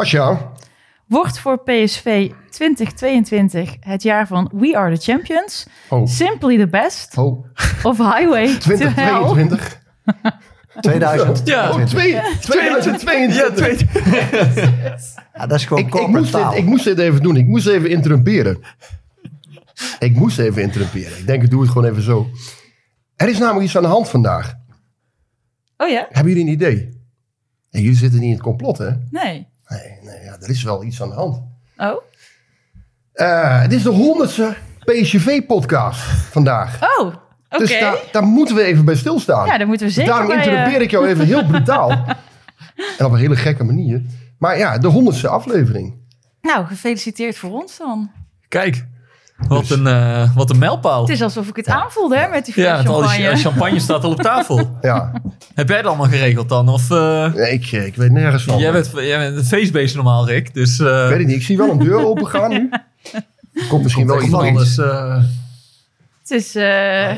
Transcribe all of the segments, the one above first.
Masha, wordt voor PSV 2022 het jaar van We Are The Champions, oh, Simply the Best oh, of Highway to Hell? 2022. 2000. Ja. Oh, twee- 2022. Ja, dat is gewoon Ik, ik, moest dit, ik moest dit even doen. Ik moest even interrumperen. Ik moest even interrumperen. Ik denk, ik doe het gewoon even zo. Er is namelijk iets aan de hand vandaag. Oh ja? Hebben jullie een idee? En jullie zitten niet in het complot, hè? Nee. Nee, nee ja, er is wel iets aan de hand. Oh? Eh, het is de honderdste PSV-podcast vandaag. Oh, oké. Dus daar, daar moeten we even bij stilstaan. Ja, daar moeten we zeker Daarom eh, ik jou even heel brutaal. en op een hele gekke manier. Maar ja, de honderdste aflevering. Nou, gefeliciteerd voor ons dan. Kijk, wat, Dus- een, eh, wat een mijlpaal. Het is alsof ik het aanvoelde hè, met die fles Ja, het al die champagne. ch- champagne staat al op tafel. Ja, Heb jij het allemaal geregeld dan? Of eh, nee, ik, ik weet nergens van. jij, bent, jij bent een feestbeest normaal, Rick. Dus eh, Ik weet het niet. Ik zie wel een deur open gaan nu. Er komt misschien wel komt iets. alles. eh, Het is... eh,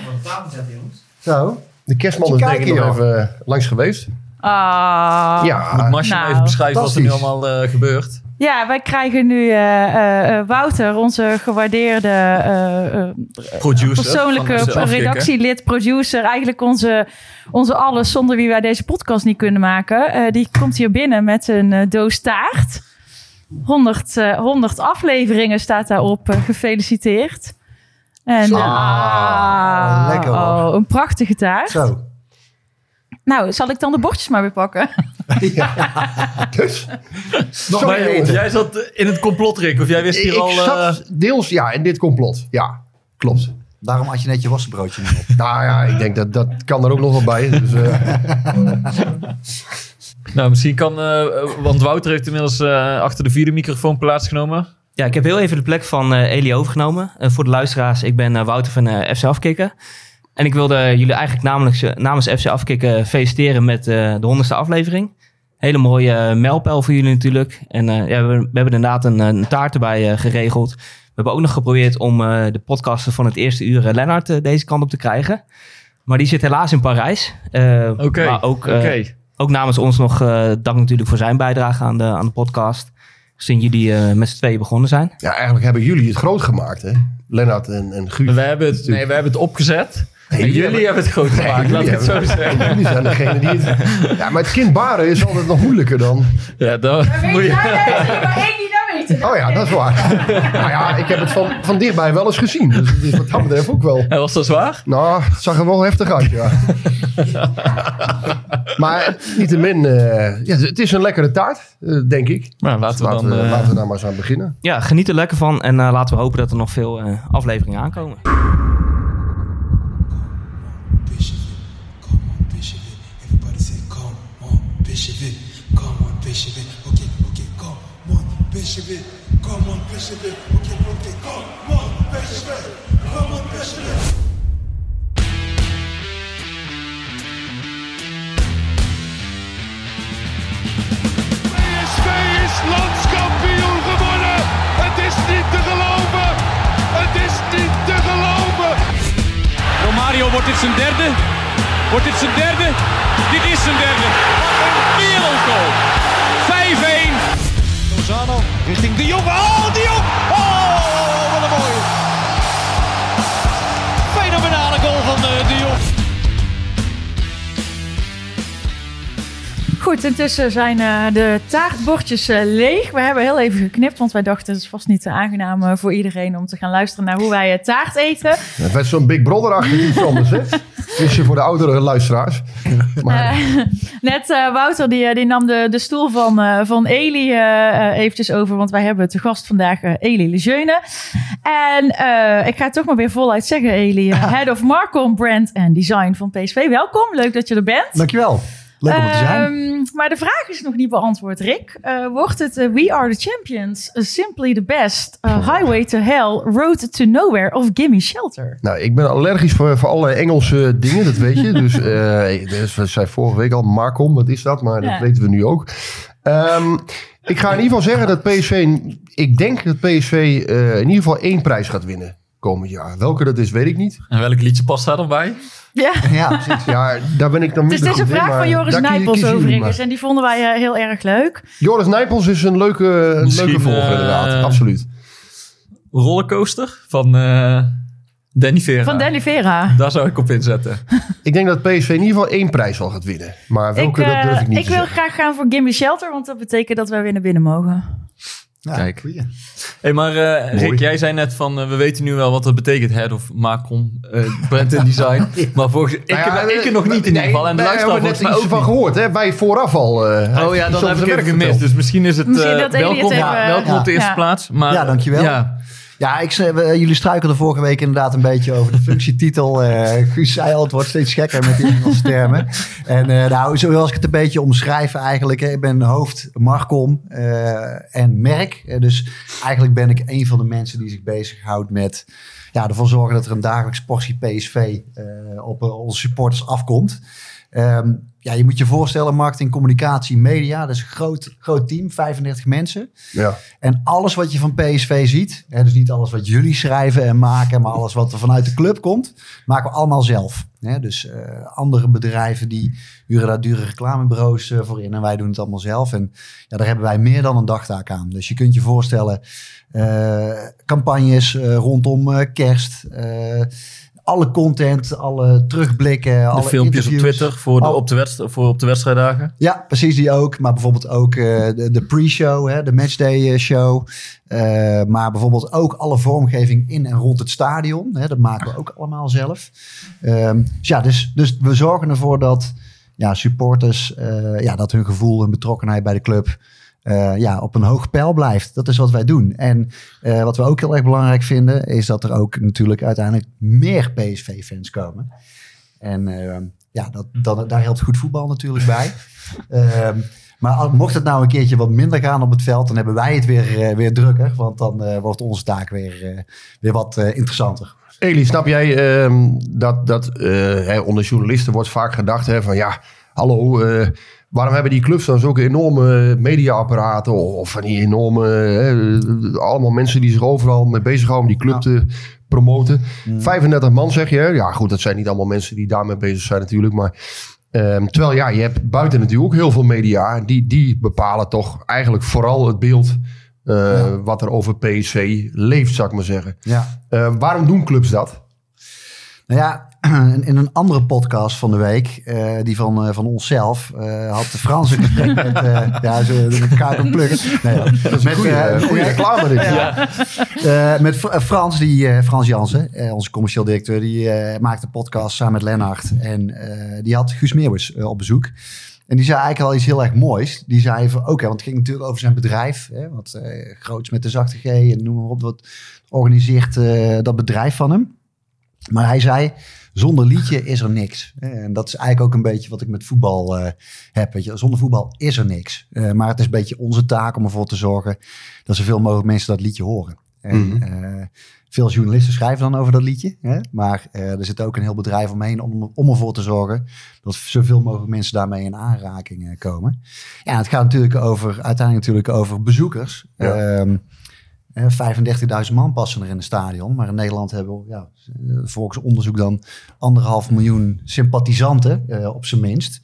Zo. De kerstman is denk ik kijken, nog even eh, langs geweest. ah. ja, moet Masje nou, even beschrijven wat er nu allemaal eh, gebeurt? Ja, wij krijgen nu eh, eh, eh, Wouter, onze gewaardeerde Producer. persoonlijke redactielid, producer. Eigenlijk onze, onze alles zonder wie wij deze podcast niet kunnen maken. Die komt hier binnen met een doos taart. 100, eh, 100 afleveringen staat daarop. gefeliciteerd. En, ah, Lekker, hoor. oh, een prachtige taart. Zo. Nou, zal ik dan de bordjes maar weer pakken? Dus, Nog Sorry, maar, jongens. jij zat in het complot, Rick. Of jij wist ik hier al... eh, zat deels ja in dit complot. Ja, klopt. Daarom had je net je wassenbroodje niet op. Nou ja, ik denk dat dat kan er ook nog wel bij. Dus, eh, Nou, misschien kan... eh, want Wouter heeft inmiddels eh, achter de vierde microfoon plaatsgenomen. Ja, ik heb heel even de plek van eh Eli overgenomen. Eh, voor de luisteraars, ik ben eh, Wouter van eh, FC Afkikken. En ik wilde jullie eigenlijk namens, namens FC Afkikken feliciteren met eh, de honderdste aflevering. Hele mooie eh, mijlpaal voor jullie natuurlijk. En eh, ja, we, hebben- we hebben inderdaad een, een taart erbij geregeld. We hebben ook nog geprobeerd om eh, de podcaster van het eerste uur, Lennart, deze kant op te krijgen. Maar die zit helaas in Parijs. Eh, Oké, Maar ook, oké. ook namens ons nog eh, dank natuurlijk voor zijn bijdrage aan de, aan de podcast. Sinds jullie eh, met z'n tweeën begonnen zijn. ja, eigenlijk hebben jullie het groot gemaakt, hè? Lennart en, en Guus. We hebben het, nee, we hebben het opgezet. Nee, en jullie jullie hebben het groot Nee, gemaakt, laat ik jullie het zo zeggen. Jullie zijn degene die het... Ja, maar het kind baren is altijd nog moeilijker dan... Ja, dan moet je... maar één. Oh ja, dat is waar. nou ja, ik heb het van, van dichtbij wel eens gezien. Dus het is wat dat betreft ook wel... En was dat zwaar? Nou, het zag er wel heftig uit, ja. maar niettemin, eh ja, het is een lekkere taart, eh, denk ik. Nou, laten we Laten dan... eh, laten we daar maar eens aan beginnen. Ja, geniet er lekker van. En eh, laten we hopen dat er nog veel eh, afleveringen aankomen. Bishop it, come on, Bishop it. Everybody say, come on, Bishop it, come on, Bishop it. Okay, okay, come it, come on, Bishop it. Okay, okay, come on, it, come on, it. PSV is landskampioen gewonnen. Het is niet te geloven. Het is niet te geloven. Romario, wordt dit zijn derde? Wordt dit zijn derde? Dit is zijn derde. Wat een wereldgoal. 5-1. Richting De Jong. Oh, De Jong. Oh, wat een mooie. Fenomenale goal van eh, De Jong. Goed, intussen zijn eh, de taartbordjes eh, leeg. We hebben heel even geknipt, want wij dachten het is vast niet te aangenaam voor iedereen om te gaan luisteren naar hoe wij taart eten. Het werd zo'n Big Brother achter iets anders, hè? Visje voor de oudere luisteraars. Maar Eh, net eh, Wouter die, eh, die nam de, de stoel van, eh, van Eli eventjes over, want wij hebben te gast vandaag Eli Lejeune. En eh, ik ga het toch maar weer voluit zeggen, Eli. Head of Marcom Brand en Design van PSV. Welkom, leuk dat je er bent. Dankjewel. Leuk om er te zijn. Ehm, maar de vraag is nog niet beantwoord, Rick. Eh, wordt het eh, We Are the Champions, eh, Simply the Best, Highway to Hell, Road to Nowhere of Gimme Shelter? Nou, ik ben allergisch voor, voor allerlei Engelse dingen, dat weet je. Dus, eh, dus we zei vorige week al, Markom, wat is dat? Maar Ja. dat weten we nu ook. Ehm, ik ga in ieder geval zeggen dat PSV, ik denk dat PSV eh, in ieder geval één prijs gaat winnen komend jaar. Welke dat is, weet ik niet. En welk liedje past daar dan bij? Ja. Ja, precies. Ja, daar ben ik dan Het is goed in, vraag van Joris Nijpels overigens. En die vonden wij eh, heel erg leuk. Joris Nijpels is een leuke, een leuke volger eh, inderdaad, absoluut. Rollercoaster van eh, Danny Vera. Van Danny Vera. Daar zou ik op inzetten. Ik denk dat PSV in ieder geval één prijs al gaat winnen. Maar Ik, welke, dat eh, durf ik niet ik te wil zeggen. graag gaan voor Gimme Shelter, want dat betekent dat wij weer naar binnen mogen. Ja, Kijk. goeie. hey, maar eh. Rick, jij zei net van, eh, we weten nu wel wat dat betekent, Head of Macron, eh brand and Design. Maar volgens, ik, Nou ja, ik, ik er nog niet in ieder geval. En de luisteraar hebben volgens net mij ook van gehoord, hè? Wij vooraf al. eh, Oh ja, dat heb ik gemist. Dus misschien is het Misschien eh, welkom, even- ja, welkom op de ja. eerste plaats. Maar, Ja, dankjewel. Ja, Ja, ik, we- jullie struikelden vorige week inderdaad een beetje over de functietitel. Eh Guus zei al, het wordt steeds gekker met die Engelse termen. En eh, nou, zoals ik het een beetje omschrijf eigenlijk. Ik ben hoofd Marcom eh, en merk. Dus eigenlijk ben ik een van de mensen die zich bezighoudt met... Ja, ervoor zorgen dat er een dagelijks portie PSV op onze supporters afkomt. Ehm, ja, je moet je voorstellen, marketing, communicatie, media. Dat is een groot, groot team, 35 mensen. Ja. En alles wat je van PSV ziet, hè, dus niet alles wat jullie schrijven en maken, maar alles wat er vanuit de club komt, maken we allemaal zelf. Hè, dus eh, andere bedrijven die huren daar dure reclamebureaus eh, voor in en wij doen het allemaal zelf. En ja, daar hebben wij meer dan een dagtaak aan. Dus je kunt je voorstellen, eh, campagnes rondom kerst, alle content, alle terugblikken, de alle filmpjes op. Twitter voor, de, op, de wedst- voor op de wedstrijddagen. Ja, precies die ook. Maar bijvoorbeeld ook eh, de, de pre-show, hè, de matchday eh, show. Eh, maar bijvoorbeeld ook alle vormgeving in en rond het stadion. Hè, dat maken we ook allemaal zelf. Ehm, dus ja, dus, dus we zorgen ervoor dat ja, supporters, ja, dat hun gevoel en betrokkenheid bij de club eh, ja, op een hoog peil blijft. Dat is wat wij doen. En eh, wat we ook heel erg belangrijk vinden, is dat er ook natuurlijk uiteindelijk meer PSV-fans komen. En eh, ja, dat, dat, daar helpt goed voetbal natuurlijk bij. Ehm, maar mocht het nou een keertje wat minder gaan op het veld, dan hebben wij het weer, weer drukker. Want dan wordt onze taak weer, weer wat interessanter. Elie, snap jij ehm, dat, dat onder journalisten wordt vaak gedacht hè, van ja, hallo, eh, waarom hebben die clubs dan zulke enorme mediaapparaten of, van die enorme, hè, allemaal mensen die zich overal mee bezighouden om die club te promoten. 35 man zeg je, ja goed, dat zijn niet allemaal mensen die daarmee bezig zijn natuurlijk, maar ehm, terwijl ja, je hebt buiten natuurlijk ook heel veel media die, die bepalen toch eigenlijk vooral het beeld eh, wat er over PSV leeft, zou ik maar zeggen. Ja. Eh, waarom doen clubs dat? Nou ja, in een andere podcast van de week, eh, die van, eh, van onszelf, eh, had de Frans een gesprek met, ja, ze met elkaar plukken. Nee, ja. Dat is een goede, reclame dit. Ja. Met Fr- Frans, die, Frans Jansen, onze commercieel directeur, die maakte een podcast samen met Lennart. En die had Guus Meeuwis op bezoek. En die zei eigenlijk al iets heel erg moois. Die zei van, oké, want het ging natuurlijk over zijn bedrijf. Hè, wat groots met de zachte G en noem maar op. Wat organiseert dat bedrijf van hem. Maar hij zei, zonder liedje is er niks. Eh, En dat is eigenlijk ook een beetje wat ik met voetbal eh, heb. Weet je. Zonder voetbal is er niks. Eh, maar het is een beetje onze taak om ervoor te zorgen dat zoveel mogelijk mensen dat liedje horen. En, Mhm. veel journalisten schrijven dan over dat liedje. Hè? Maar er zit ook een heel bedrijf omheen om, om ervoor te zorgen dat zoveel mogelijk mensen daarmee in aanraking komen. Ja, het gaat natuurlijk over, uiteindelijk natuurlijk over bezoekers. Ja. Ehm, eh, 35.000 man passen er in het stadion. Maar in Nederland hebben we ja, volgens onderzoek dan anderhalf miljoen sympathisanten, eh, op zijn minst.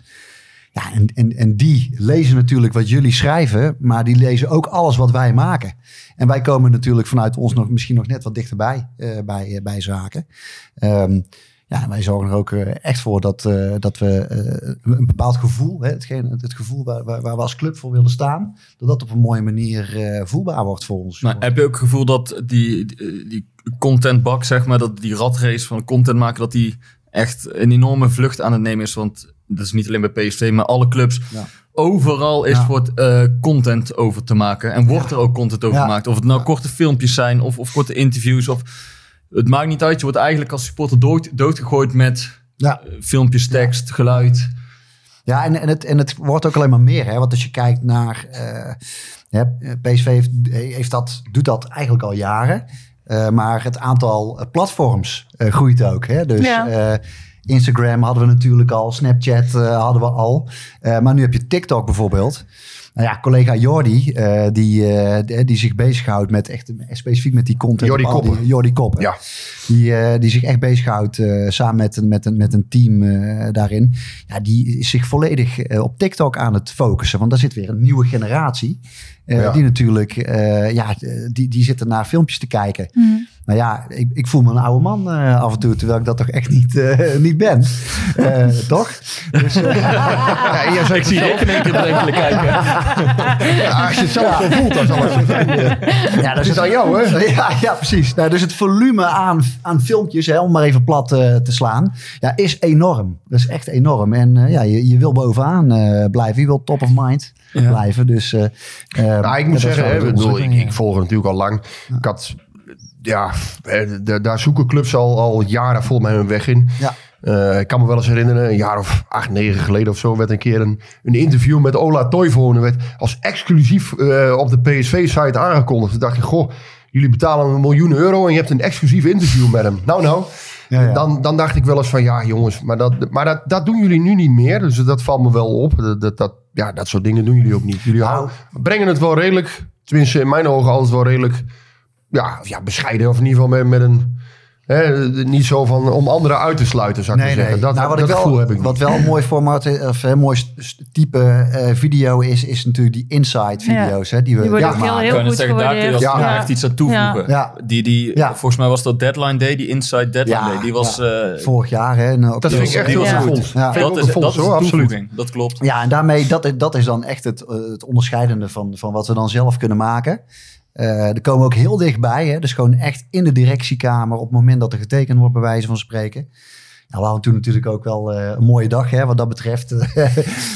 Ja, en, en, en die lezen natuurlijk wat jullie schrijven, maar die lezen ook alles wat wij maken. En wij komen natuurlijk vanuit ons nog misschien nog net wat dichterbij eh, bij, eh, bij zaken. Ehm, ja, wij zorgen er ook eh, echt voor dat, eh, dat we eh, een bepaald gevoel, hè, hetgeen, het gevoel waar, waar, waar we als club voor willen staan, dat dat op een mooie manier voelbaar wordt voor ons. Maar heb je ook het gevoel dat die, die, contentbak, zeg maar, dat die ratrace van content maken, dat die echt een enorme vlucht aan het nemen is? Want dat is niet alleen bij PSV, maar alle clubs. Ja. Overal is Ja. wordt eh, content over te maken. En wordt er ook content over gemaakt. Of het nou korte filmpjes zijn of, of korte interviews. Of, het maakt niet uit. Je wordt eigenlijk als supporter dood, doodgegooid met Ja. eh, filmpjes, tekst, geluid. Ja, en, en, het, en het wordt ook alleen maar meer. Hè? Want als je kijkt naar... eh, hè, PSV heeft, heeft dat, doet dat eigenlijk al jaren. Eh, maar het aantal platforms eh, groeit ook. Hè? Dus Ja. eh, Instagram hadden we natuurlijk al. Snapchat eh, hadden we al. Eh, maar nu heb je TikTok bijvoorbeeld. Nou ja, collega Jordi, eh, die, eh, die, die zich bezighoudt met echt specifiek met die content. Jordi die- Koppen. Jordi Koppen. Ja. Die, eh, die zich echt bezighoudt eh samen met, een- met, een, met een team eh, daarin. Ja, die is zich volledig op TikTok aan het focussen. Want daar zit weer een nieuwe generatie. eh, Ja. Die natuurlijk, eh, ja, die, die zitten naar filmpjes te kijken. Nou ja, ik, ik voel me een oude man eh, af en toe, terwijl ik dat toch echt niet, eh, niet ben. Eh, toch? Dus, Ja, zegt Ik zie je ook in één keer bedenkelijk kijken. Ja, als je het zelf zo voelt, dan zal het zo zijn. ja, Dat is aan jou, hè? Ja, ja precies. Nou, dus het volume aan, aan filmpjes, hè, om maar even plat te slaan, ja, is enorm. Dat is echt enorm. En eh, ja, je, je wil bovenaan eh, blijven. Je wil top of mind Ja. blijven. Dus, Nou, ik moet ja, zeggen, hè, ik, bedoel, ik, ik volg het natuurlijk al lang. Ik had, ja, eh, daar zoeken clubs al, al jaren volgens mij hun weg in. Ja. Eh, ik kan me wel eens herinneren, een jaar of acht, negen geleden of zo, werd een keer een, een interview met Ola Toivonen. werd als exclusief eh, op de PSV-site aangekondigd. Toen dacht ik, goh, jullie betalen een miljoen euro en je hebt een exclusief interview met hem. Nou, nou. Ja, ja. Dan, dan dacht ik wel eens van, ja jongens, maar, dat, maar dat, dat doen jullie nu niet meer. Dus dat valt me wel op. Dat, dat, dat, ja, dat soort dingen doen jullie ook niet. Jullie Nou. brengen het wel redelijk, tenminste in mijn ogen altijd wel redelijk, ja, ja bescheiden. Of in ieder geval met, met een, hè, niet zo van om anderen uit te sluiten, zou ik maar zeggen. Dat, Nou, wat dat ik wel, gevoel heb ik Wat niet. wel een mooi format of een mooi type eh, video is, is natuurlijk die inside video's. Hè, die we Die worden ja, heel, maken. heel goed het zeggen, daar kun je als Ja. echt iets aan toevoegen. Ja. Die, die, Ja. Volgens mij was dat Deadline Day, die Inside Deadline Ja, Day. Die was... ja. eh, Vorig jaar. Hè, en ook Dat vind ik echt heel goed. Dat een is, fonds, dat is hoor, een absoluut. Dat klopt. Ja, en daarmee, dat, is- dat is dan echt het, eh, het onderscheidende van, van wat we dan zelf kunnen maken. Eh er komen ook heel dichtbij. Hè? Dus gewoon echt in de directiekamer op het moment dat er getekend wordt, bij wijze van spreken. Nou, we hadden toen natuurlijk ook wel eh, een mooie dag, hè, wat dat betreft.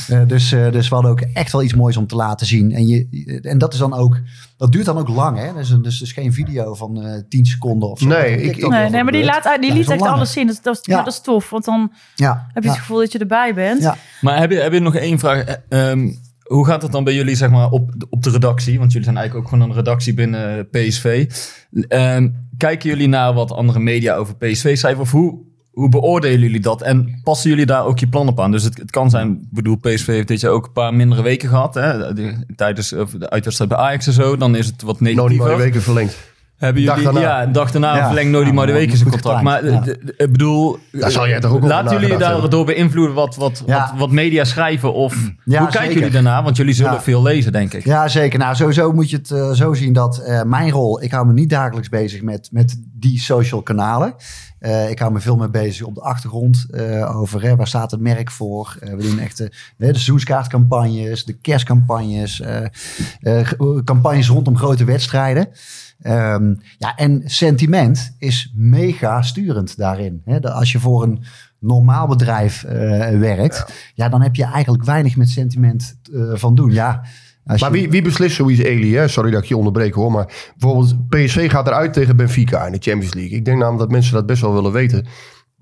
Eh, dus, eh, dus we hadden ook echt wel iets moois om te laten zien. En, je, en dat is dan ook, dat duurt dan ook lang, hè? Dus, dus, dus geen video van eh 10 seconden of zo. Nee, ik- Nee, nee, maar die, laat, die Ja, liet echt alles zien. Dat, dat, Ja. dat is tof, want dan Ja, heb je ja. het gevoel dat je erbij bent. Ja. Maar heb je, heb je nog één vraag? Ehm, hoe gaat het dan bij jullie zeg maar, op, op de redactie? Want jullie zijn eigenlijk ook gewoon een redactie binnen PSV. Ehm, kijken jullie naar wat andere media over PSV schrijven? Of hoe, hoe beoordelen jullie dat? En passen jullie daar ook je plannen op aan? Dus het, het kan zijn, ik bedoel, PSV heeft dit jaar ook een paar mindere weken gehad. Hè? De- tijdens de uitwedstrijd bij Ajax en zo. Dan is het wat Nou, die negatiever. maar weken verlengd. Hebben Dag jullie, daarna. ja, een dag daarna Ja. verlengt Nodi Ja, maar de maar week zijn goed contract. Maar eh, ik bedoel, Daar zal jij toch ook laten jullie daardoor beïnvloeden wat, wat, Ja. wat, wat media schrijven? Of Ja, hoe kijken zeker. jullie daarna? Want jullie zullen Ja. veel lezen, denk ik. Ja, zeker. Nou, sowieso moet je het eh, zo zien dat eh, mijn rol... Ik hou me niet dagelijks bezig met, met die social kanalen. Eh, ik hou me veel meer bezig op de achtergrond eh, over hè, waar staat het merk voor. Eh, we doen echt eh, de seizoenskaartcampagnes, de kerstcampagnes, eh, eh, campagnes rondom grote wedstrijden. Ehm, ja, en sentiment is mega sturend daarin. Hè? Dat Als je voor een normaal bedrijf eh, werkt, ja. dan heb je eigenlijk weinig met sentiment eh, van doen. Ja, Maar je- wie, wie beslist zoiets, Eli? Hè? Sorry dat ik je onderbreek hoor. Maar bijvoorbeeld PSV gaat eruit tegen Benfica in de Champions League. Ik denk namelijk dat mensen dat best wel willen weten.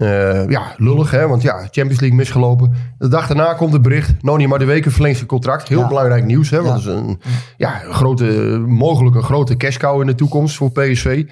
Eh, ja, lullig hè. Want ja, Champions League misgelopen. De dag daarna komt het bericht. Noni maar de weken verlengt zijn contract. Heel Ja. belangrijk nieuws hè. Want Ja. dat is een, ja, een grote, mogelijk een grote cash cow in de toekomst voor PSV.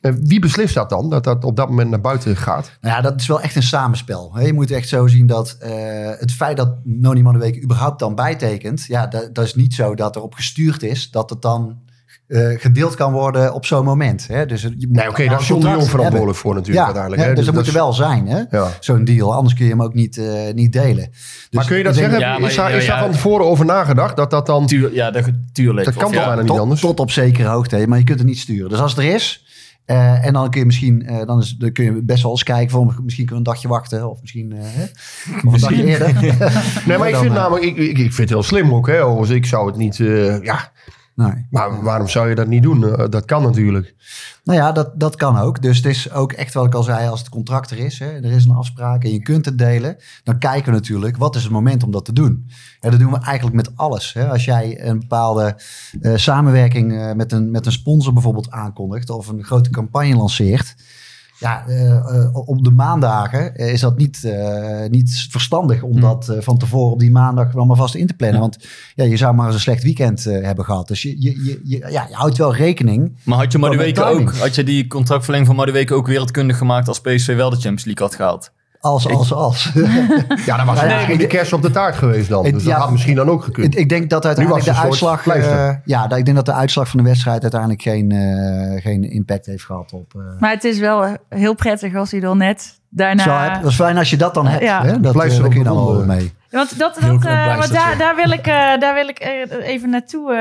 Eh, wie beslist dat dan? Dat dat op dat moment naar buiten gaat? Nou ja, dat is wel echt een samenspel. Je moet echt zo zien dat eh, het feit dat Noni Madueke überhaupt dan bijtekent, ja, dat, dat is niet zo dat erop gestuurd is dat het dan eh, gedeeld kan worden op zo'n moment. Hè. Dus je Nee, oké, wel daar is John de Jong verantwoordelijk voor natuurlijk Ja, uiteindelijk. hè, hè. dus dat dat moet er wel zijn, hè? Ja. zo'n deal. Anders kun je hem ook niet, eh, niet delen. Dus Maar kun je dat denk- zeggen? Ja, maar- is daar, is ja, daar ja. van tevoren over nagedacht? Dat dat dan... Tuur, ja, dat, tuurlijk. Dat kan toch ja, bijna niet tot, anders? tot op zekere hoogte, hè, maar je kunt het niet sturen. Dus als het er is, eh, en dan kun je misschien, eh, dan, is, dan kun je best wel eens kijken van misschien kunnen we een dagje wachten of misschien, eh, hè, of een dagje eerder. Nee, maar ik Dan, vind namelijk, ik, ik, ik vind het heel slim ook. Hè? Overigens, ik zou het niet, eh, ja, Nee. maar waarom zou je dat niet doen? Eh, dat kan natuurlijk. Nou ja, dat, dat kan ook. Dus het is ook echt wat ik al zei, als het contract er is, hè, er is een afspraak en je kunt het delen, dan kijken we natuurlijk, wat is het moment om dat te doen? En dat doen we eigenlijk met alles. Hè. Als jij een bepaalde eh, samenwerking eh, met, een, met een sponsor bijvoorbeeld aankondigt of een grote campagne lanceert, ja, eh, eh, op de maandagen is dat niet, eh, niet verstandig om Hmm. dat eh, van tevoren op die maandag wel maar vast in te plannen. Want ja, je zou maar eens een slecht weekend eh, hebben gehad. Dus je, je, je, ja, je houdt wel rekening. Maar had je ook, had je die contractverlenging van Madueke ook wereldkundig gemaakt als PSV wel de Champions League had gehaald? Als, als, als. Ja, dat was Ja, misschien de kerst op de taart geweest dan. Het- Dus dat ja. had misschien dan ook gekund. Ik, ik denk dat uiteindelijk Nu de het uitslag. eh, ja, dat- ik denk dat de uitslag van de wedstrijd uiteindelijk geen, eh, geen impact heeft gehad op. eh Maar het is wel heel prettig als hij dan net daarna... zo dat is fijn als je dat dan hebt. Ja. Hè? Dat, Pleister daar kun je dan wel mee. Want, dat, dat, eh, want daar, daar wil ik, eh, daar wil ik eh, even naartoe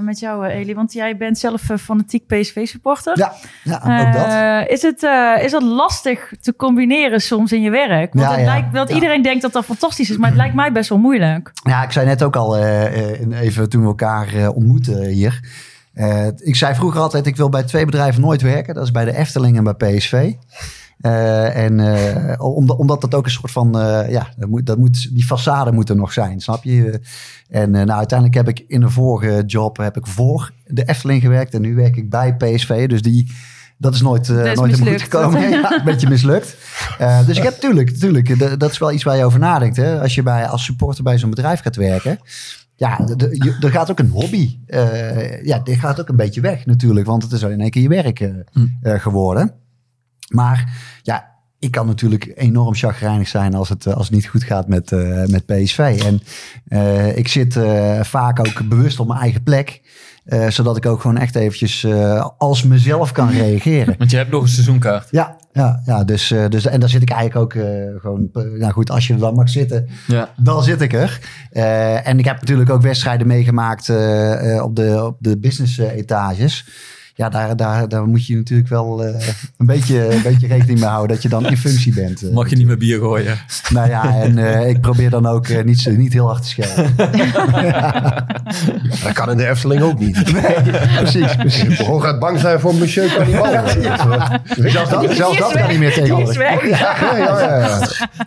met jou, Eli. Want jij bent zelf fanatiek PSV-supporter. Ja, ja ook dat. is, het, is dat lastig te combineren soms in je werk? Want Ja, het ja. lijkt, want Ja. iedereen denkt dat dat fantastisch is, maar het lijkt mij best wel moeilijk. Ja, ik zei net ook al, even toen we elkaar ontmoetten hier. Ik zei vroeger altijd, ik wil bij twee bedrijven nooit werken. Dat is bij de Efteling en bij PSV. Eh, en eh, omdat, omdat dat ook een soort van, eh, ja, dat moet, dat moet, die façade moet er nog zijn, snap je? En nou, uiteindelijk heb ik in de vorige job heb ik voor de Efteling gewerkt en nu werk ik bij PSV. Dus die, dat is nooit, Dat is nooit helemaal goed mislukt. gekomen. ja, een beetje mislukt. Dus ik heb tuurlijk, tuurlijk, dat is wel iets waar je over nadenkt. Hè? Als je bij, als supporter bij zo'n bedrijf gaat werken. Ja, er gaat ook een hobby. ja, dit gaat ook een beetje weg natuurlijk. Want het is in één keer je werk eh, geworden. Maar ja, ik kan natuurlijk enorm chagrijnig zijn als het, eh, als het niet goed gaat met, eh, met PSV. En eh, ik zit vaak ook bewust op mijn eigen plek. zodat ik ook gewoon echt eventjes als mezelf kan reageren. Want je hebt nog een seizoenkaart. Ja, ja, ja dus, dus, en daar zit ik eigenlijk ook gewoon... nou goed, als je er dan mag zitten, Ja. dan zit ik er. En ik heb natuurlijk ook wedstrijden meegemaakt op, de, op de business etages. Ja, daar, daar, daar moet je natuurlijk wel eh, een, beetje, een beetje rekening mee houden dat je dan in functie bent. eh. Mag je niet meer bier gooien? Nou ja, en eh, ik probeer dan ook eh, niet, niet heel hard te schelden. Dat kan in de Efteling ook niet. precies, precies. Gewoon gaat bang zijn voor Monsieur Cannibal. Zelfs dat, zelfs dat kan niet meer Die is weg. Oké, Ja, ja, ja. ja.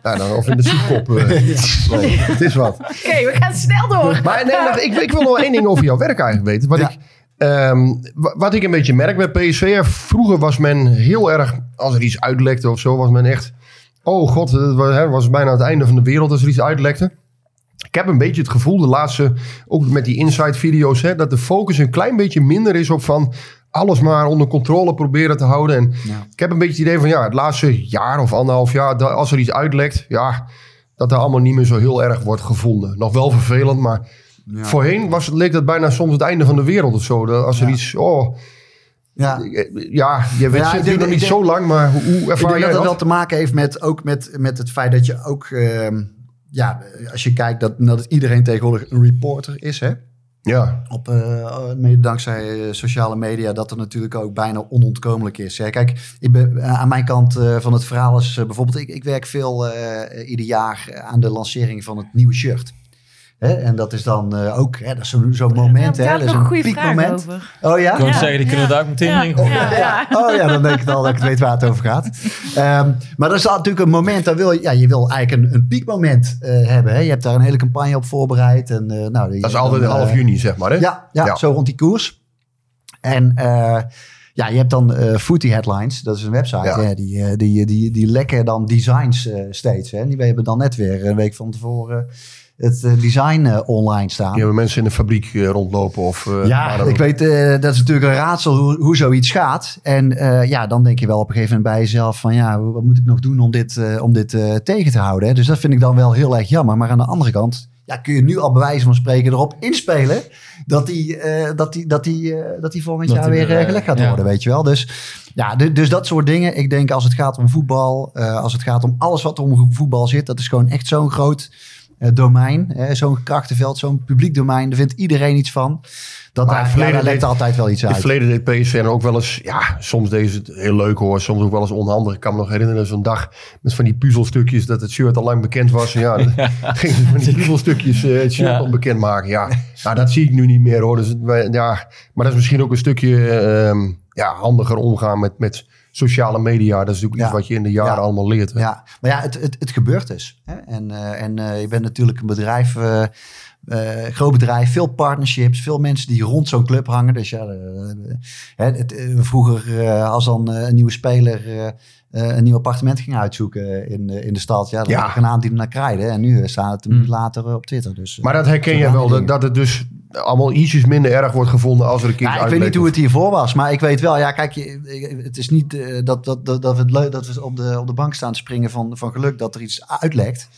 Nou, dan, of in de soepkop. Nee, het is wat. we gaan snel door. Maar nee, ik, ik wil nog één ding over jouw werk eigenlijk weten. Wat, Ja. ik, ehm, wa- wat ik een beetje merk met PSV. Vroeger was men heel erg, als er iets uitlekte of zo, was men echt... Oh god, het was, hè, was bijna het einde van de wereld als er iets uitlekte. Ik heb een beetje het gevoel, de laatste, ook met die inside video's, hè, dat de focus een klein beetje minder is op van alles maar onder controle proberen te houden. En ik heb een beetje het idee van, ja, het laatste jaar of anderhalf jaar, dat als er iets uitlekt, ja, dat er allemaal niet meer zo heel erg wordt gevonden. Nog wel vervelend, maar voorheen was, het- leek dat bijna soms het einde van de wereld of zo. Dat Als er iets, oh, Ja. ja, je weet Ja, ik denk- nog ik niet denk- zo lang, maar hoe, hoe Ik ervaar denk dat het dat? wel te maken heeft met, ook met, met het feit dat je ook... ehm, ja, als je kijkt dat, dat iedereen tegenwoordig een reporter is, hè? Ja, Op, eh, mede dankzij eh, sociale media, dat er natuurlijk ook bijna onontkomelijk is. Hè? Kijk, ik ben, eh, aan mijn kant van het verhaal is bijvoorbeeld, ik, ik werk veel ieder jaar aan de lancering van het nieuwe shirt. Hè? En dat is dan eh, ook, hè, dat is zo'n moment. Daar hè? Dat is een goede piekmoment. over. Oh ja? Ik Ja. zeggen, die kunnen we daar ook meteen Ja. in gooien. Ja. Ja. Oh ja, dan denk ik al dat ik het weet waar het over gaat. Ehm, maar dat is natuurlijk een moment, dat wil je, ja, je wil eigenlijk een, een piekmoment eh, hebben. Hè? Je hebt daar een hele campagne op voorbereid. En, eh, nou, die- dat is altijd half juni, zeg maar. Hè? Ja, ja, Ja. zo rond die koers. En eh, ja, je hebt dan eh Footy Headlines, dat is een website. Ja. hè, die, die, die, die lekken dan designs eh, steeds. Hè? En die hebben dan net weer een week van tevoren het eh, design eh, online staan. Die hebben mensen in de fabriek eh, rondlopen of... eh, Ja, ik weet, eh, dat is natuurlijk een raadsel hoe, hoe zoiets gaat. En eh, ja, dan denk je wel op een gegeven moment bij jezelf van ja, wat moet ik nog doen om dit, eh, om dit eh, tegen te houden? Hè? Dus dat vind ik dan wel heel erg jammer. Maar aan de andere kant, ja, kun je nu al bij wijze van spreken erop inspelen dat die, eh, dat die, dat die, dat die volgend Dat jaar die weer eh, gelegd gaat ja. worden, weet je wel. Dus ja, du- dus dat soort dingen. Ik denk als het gaat om voetbal, eh, als het gaat om alles wat om voetbal zit, dat is gewoon echt zo'n groot domein, hè, zo'n krachtenveld, zo'n publiek domein. Daar vindt iedereen iets van. Dat Maar daar, verleden daar deed- altijd wel iets In het uit. verleden deed PSV ook wel eens, ja, soms deed het heel leuk hoor, soms ook wel eens onhandig. Ik kan me nog herinneren, zo'n dag met van die puzzelstukjes dat het shirt al lang bekend was. En ja, gingen ze van die puzzelstukjes eh, het shirt Ja. al bekend maken. Ja, nou, dat zie ik nu niet meer hoor. Dus, ja, maar dat is misschien ook een stukje ehm, ja, handiger omgaan met, met sociale media. Dat is natuurlijk iets wat je in de jaren Ja. allemaal leert. hè. Ja, maar ja, het, het, het gebeurt dus. Hè? En, eh, en eh, je bent natuurlijk een bedrijf eh, groot bedrijf, veel partnerships, veel mensen die rond zo'n club hangen. Dus ja, het, vroeger als dan een nieuwe speler een nieuw appartement ging uitzoeken in, de- in de stad, ja, dan Ja. een aantal die er naar krijden. En nu staat het een minuut later eh, op Twitter. Dus, Maar dat herken je wel, dat, dat het dus allemaal ietsjes minder erg wordt gevonden als er een keer Ja, ik weet niet hoe het hiervoor was, maar ik weet wel, ja, kijk, je- het is niet eh, dat, dat, dat, dat, we het leuk dat we op de, op de bank staan te springen van, van geluk dat er iets uitlekt.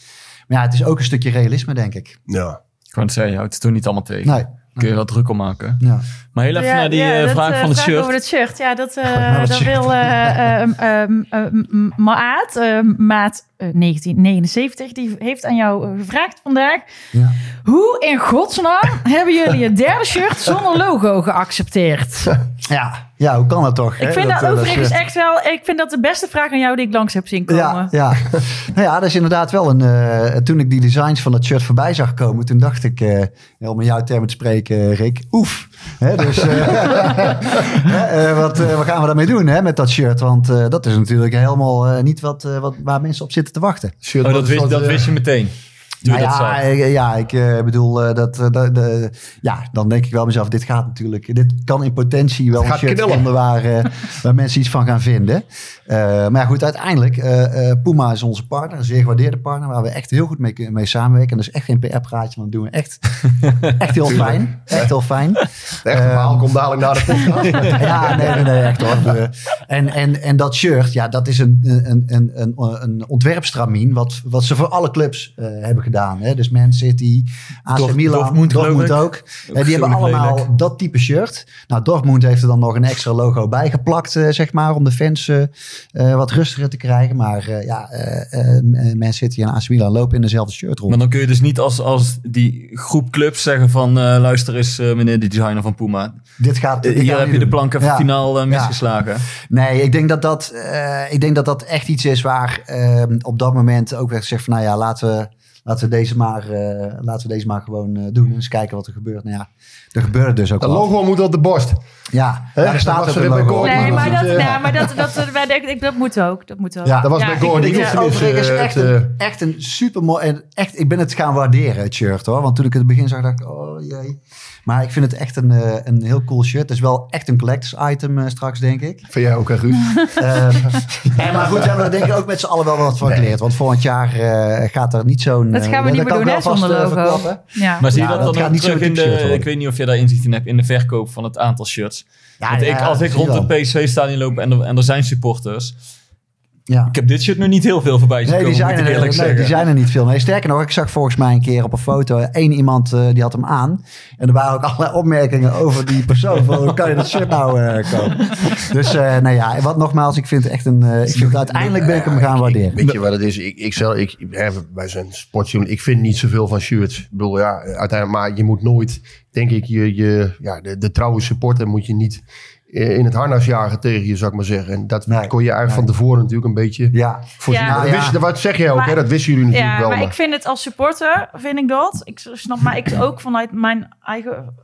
Maar ja, het is ook een stukje realisme, denk ik. Ja. Ik wou het zeggen, je houdt het toen niet allemaal tegen. Nee. Kun je wel druk om maken. Ja. Maar heel even Ja, naar die ja, eh, dat, vraag eh, van het vraag shirt. over het shirt. Ja, dat, eh dat shirt. wil eh, ehm, ehm, ehm, Maat, eh, maat 1979, die heeft aan jou eh, gevraagd vandaag. Ja. Hoe in godsnaam hebben jullie het derde shirt zonder logo geaccepteerd? Ja, ja, hoe kan dat toch? Ik hè, vind dat, eh, overigens echt wel, ik vind dat de beste vraag aan jou die ik langs heb zien komen. Ja, ja. nou ja, dat is inderdaad wel een. eh, toen ik die designs van dat shirt voorbij zag komen, toen dacht ik, eh, om in jouw termen te spreken, Rick, oef. Hè, dus eh, hè, eh, wat, eh, wat gaan we daarmee doen hè, met dat shirt? Want eh, dat is natuurlijk helemaal eh, niet wat, eh, wat, waar mensen op zitten te wachten. Oh, dat, wist, dat eh, wist je meteen. Nou dat ja, eh, ja, ik bedoel, eh, dat, eh, dat, de, ja, dan denk ik wel mezelf, dit gaat natuurlijk, dit kan in potentie wel een shirt vinden waar, waar mensen iets van gaan vinden. Maar ja, goed, uiteindelijk, Puma is onze partner, een zeer gewaardeerde partner, waar we echt heel goed mee, mee samenwerken. En dat is echt geen PR-praatje, want dat doen we echt, echt heel fijn. Echt heel fijn. Het echte verhaal komt dadelijk naar de podcast. Ja, nee, nee, nee, echt hoor. En, en, en dat shirt, ja, dat is een, een, een, een, een ontwerpstramien wat, wat ze voor alle clubs hebben gedaan. Hè? Dus Man City, AC Dort- Milan, Dortmund, geloof Dortmund ook. Eh, die hebben allemaal lelijk. dat type shirt. Nou, Dortmund heeft er dan nog een extra logo bij geplakt, eh, zeg maar, om de fans eh, eh, wat rustiger te krijgen. Maar ja, eh, Man City en AC Milan lopen in dezelfde shirt rond. Maar dan kun je dus niet als, als die groep clubs zeggen van... luister eens meneer de designer van Puma. dit gaat, dit hier heb je de doen. plank even Ja. finaal Ja. misgeslagen. Nee, ik denk dat dat, ik denk dat, dat echt iets is waar ehm, op dat moment ook werd gezegd van nou ja, laten we, laten we, deze, maar, eh, laten we deze maar gewoon eh, doen. En eens kijken wat er gebeurt. Nou ja, er gebeurde dus ook Dat wat. logo moet op de borst. Ja, daar staat ook er een logo. Nee, maar dat, maar dat, dat, dat, dat, ik- dat moet ook. Dat moet ook. Ja, Dat was bij Gordon ik-. Overigens eh, echt, het, een, echt een super mooi. En echt, ik ben het gaan waarderen, het shirt hoor. Want toen ik het begin zag, dacht ik, oh jee. Maar ik vind het echt een, eh, een heel cool shirt. Het is wel echt een collectors item eh, straks, denk ik. Vind jij ook, hè? Ehm, en maar goed, we hebben er denk ik ook met z'n allen wel wat van geleerd. Want volgend jaar eh, gaat er niet zo'n... Dat gaan we niet dat meer doen, hè, zonder logo. Ja. Maar zie je Ja, dat dat dan gaat ook niet terug in de... worden. Ik weet niet of je daar inzicht in hebt in de verkoop van het aantal shirts. Ja, Want ik, ja, als ik rond het PSV-stadion loop en er, en er zijn supporters... Ja. Ik heb dit shirt nu niet heel veel voorbij zien Nee, die komen, zijn, er, nee, die zijn er niet veel. Nee, sterker nog, ik zag volgens mij een keer op een foto één iemand eh, die had hem aan. En er waren ook allerlei opmerkingen over die persoon. Van, hoe kan je dat shirt nou eh, kopen? Dus eh, nou ja, wat nogmaals, ik vind het echt een... eh, ik vind uiteindelijk ben ik hem gaan waarderen. Weet je wat het is? Ik, ik, zelf, ik, wij zijn sportjournalist. Ik vind niet zoveel van shirts. Ik bedoel, ja, uiteindelijk, maar je moet nooit, denk ik, je, je, ja, de, de trouwe supporter moet je niet in het harnas jagen tegen je, zou ik maar zeggen. En dat Nee, kon je eigenlijk van tevoren natuurlijk een beetje Ja, voorzien. Ja. Dat Ja. wist- wat zeg jij ook, Maar- hè? Dat wisten jullie natuurlijk Ja, wel. maar maar- ik vind het als supporter, vind ik dat. Ik snap, maar ik ook vanuit mijn eigen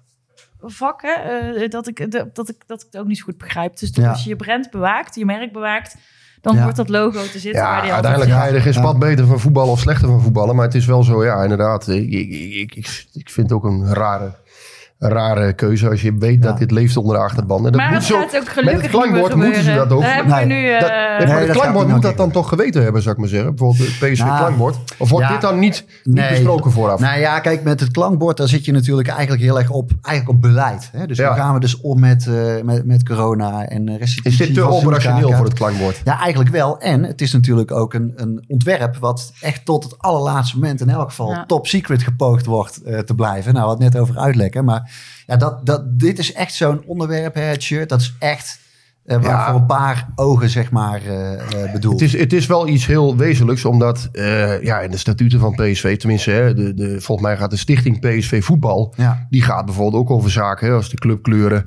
vak, hè, eh, dat, ik, dat, dat, ik, dat ik het ook niet zo goed begrijp. Dus Ja. als je je brand bewaakt, je merk bewaakt, dan Ja. wordt dat logo te zitten waar die uiteindelijk ga je er geen Ja. spat beter van voetballen of slechter van voetballen. Maar het is wel zo, ja, inderdaad. Ik, ik, ik, ik, ik vind het ook een rare, rare keuze als je weet dat dit leeft onder de achterban. En dat Maar moet zo, gaat ook gelukkig met het klankbord niet meer moeten ze dat ook. Daar we Nee, nu... eh, Dat, nee, Nee, maar dat het klankbord moet dat dan toch geweten hebben, zou ik maar zeggen. Bijvoorbeeld het PSV Nou, klankbord. Of wordt ja. dit dan niet, niet Nee. besproken vooraf? Nou ja, kijk, met het klankbord, daar zit je natuurlijk eigenlijk heel erg op, eigenlijk op beleid. Hè? Dus Ja. hoe gaan we dus om met, eh, met, met corona en restitutie. is dit te operationeel voor het klankbord? Ja, eigenlijk wel. En het is natuurlijk ook een, een ontwerp wat echt tot het allerlaatste moment in elk geval Ja. top secret gepoogd wordt eh, te blijven. Nou, wat net over uitlekken. Maar ja, dat, dat, dit is echt zo'n onderwerp, hè, het shirt. Dat is echt eh, waar Ja. voor een paar ogen, zeg maar, eh, bedoeld. Het is, het is wel iets heel wezenlijks, omdat ja, in de statuten van PSV, tenminste, hè, de, de, volgens mij gaat de stichting PSV Voetbal, Ja. die gaat bijvoorbeeld ook over zaken hè, als de clubkleuren.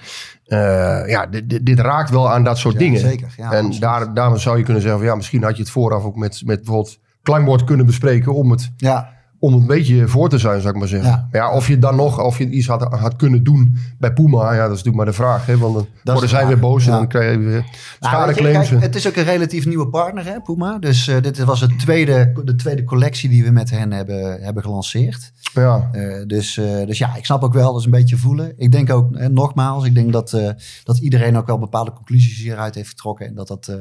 Ja, dit, raakt wel aan dat soort Ja, dingen. zeker. En absoluut. daar, daarom zou je kunnen zeggen, van, ja, misschien had je het vooraf ook met, met bijvoorbeeld klankbord kunnen bespreken om het, Ja, om een beetje voor te zijn, zou ik maar zeggen. Ja. Ja. of je dan nog, of je iets had, had kunnen doen bij Puma, ja, dat is natuurlijk maar de vraag. Hè? Want dan worden zij weer boos en Ja. dan krijg je weer Nou, schadeclaims. kijk, het is ook een relatief nieuwe partner, hè, Puma. Dus eh, dit was het tweede, de tweede collectie die we met hen hebben, hebben gelanceerd. ja. Eh, dus, eh, dus ja, ik snap ook wel, dat is een beetje voelen. Ik denk ook, eh, nogmaals, ik denk dat, dat iedereen ook wel bepaalde conclusies hieruit heeft getrokken. En dat dat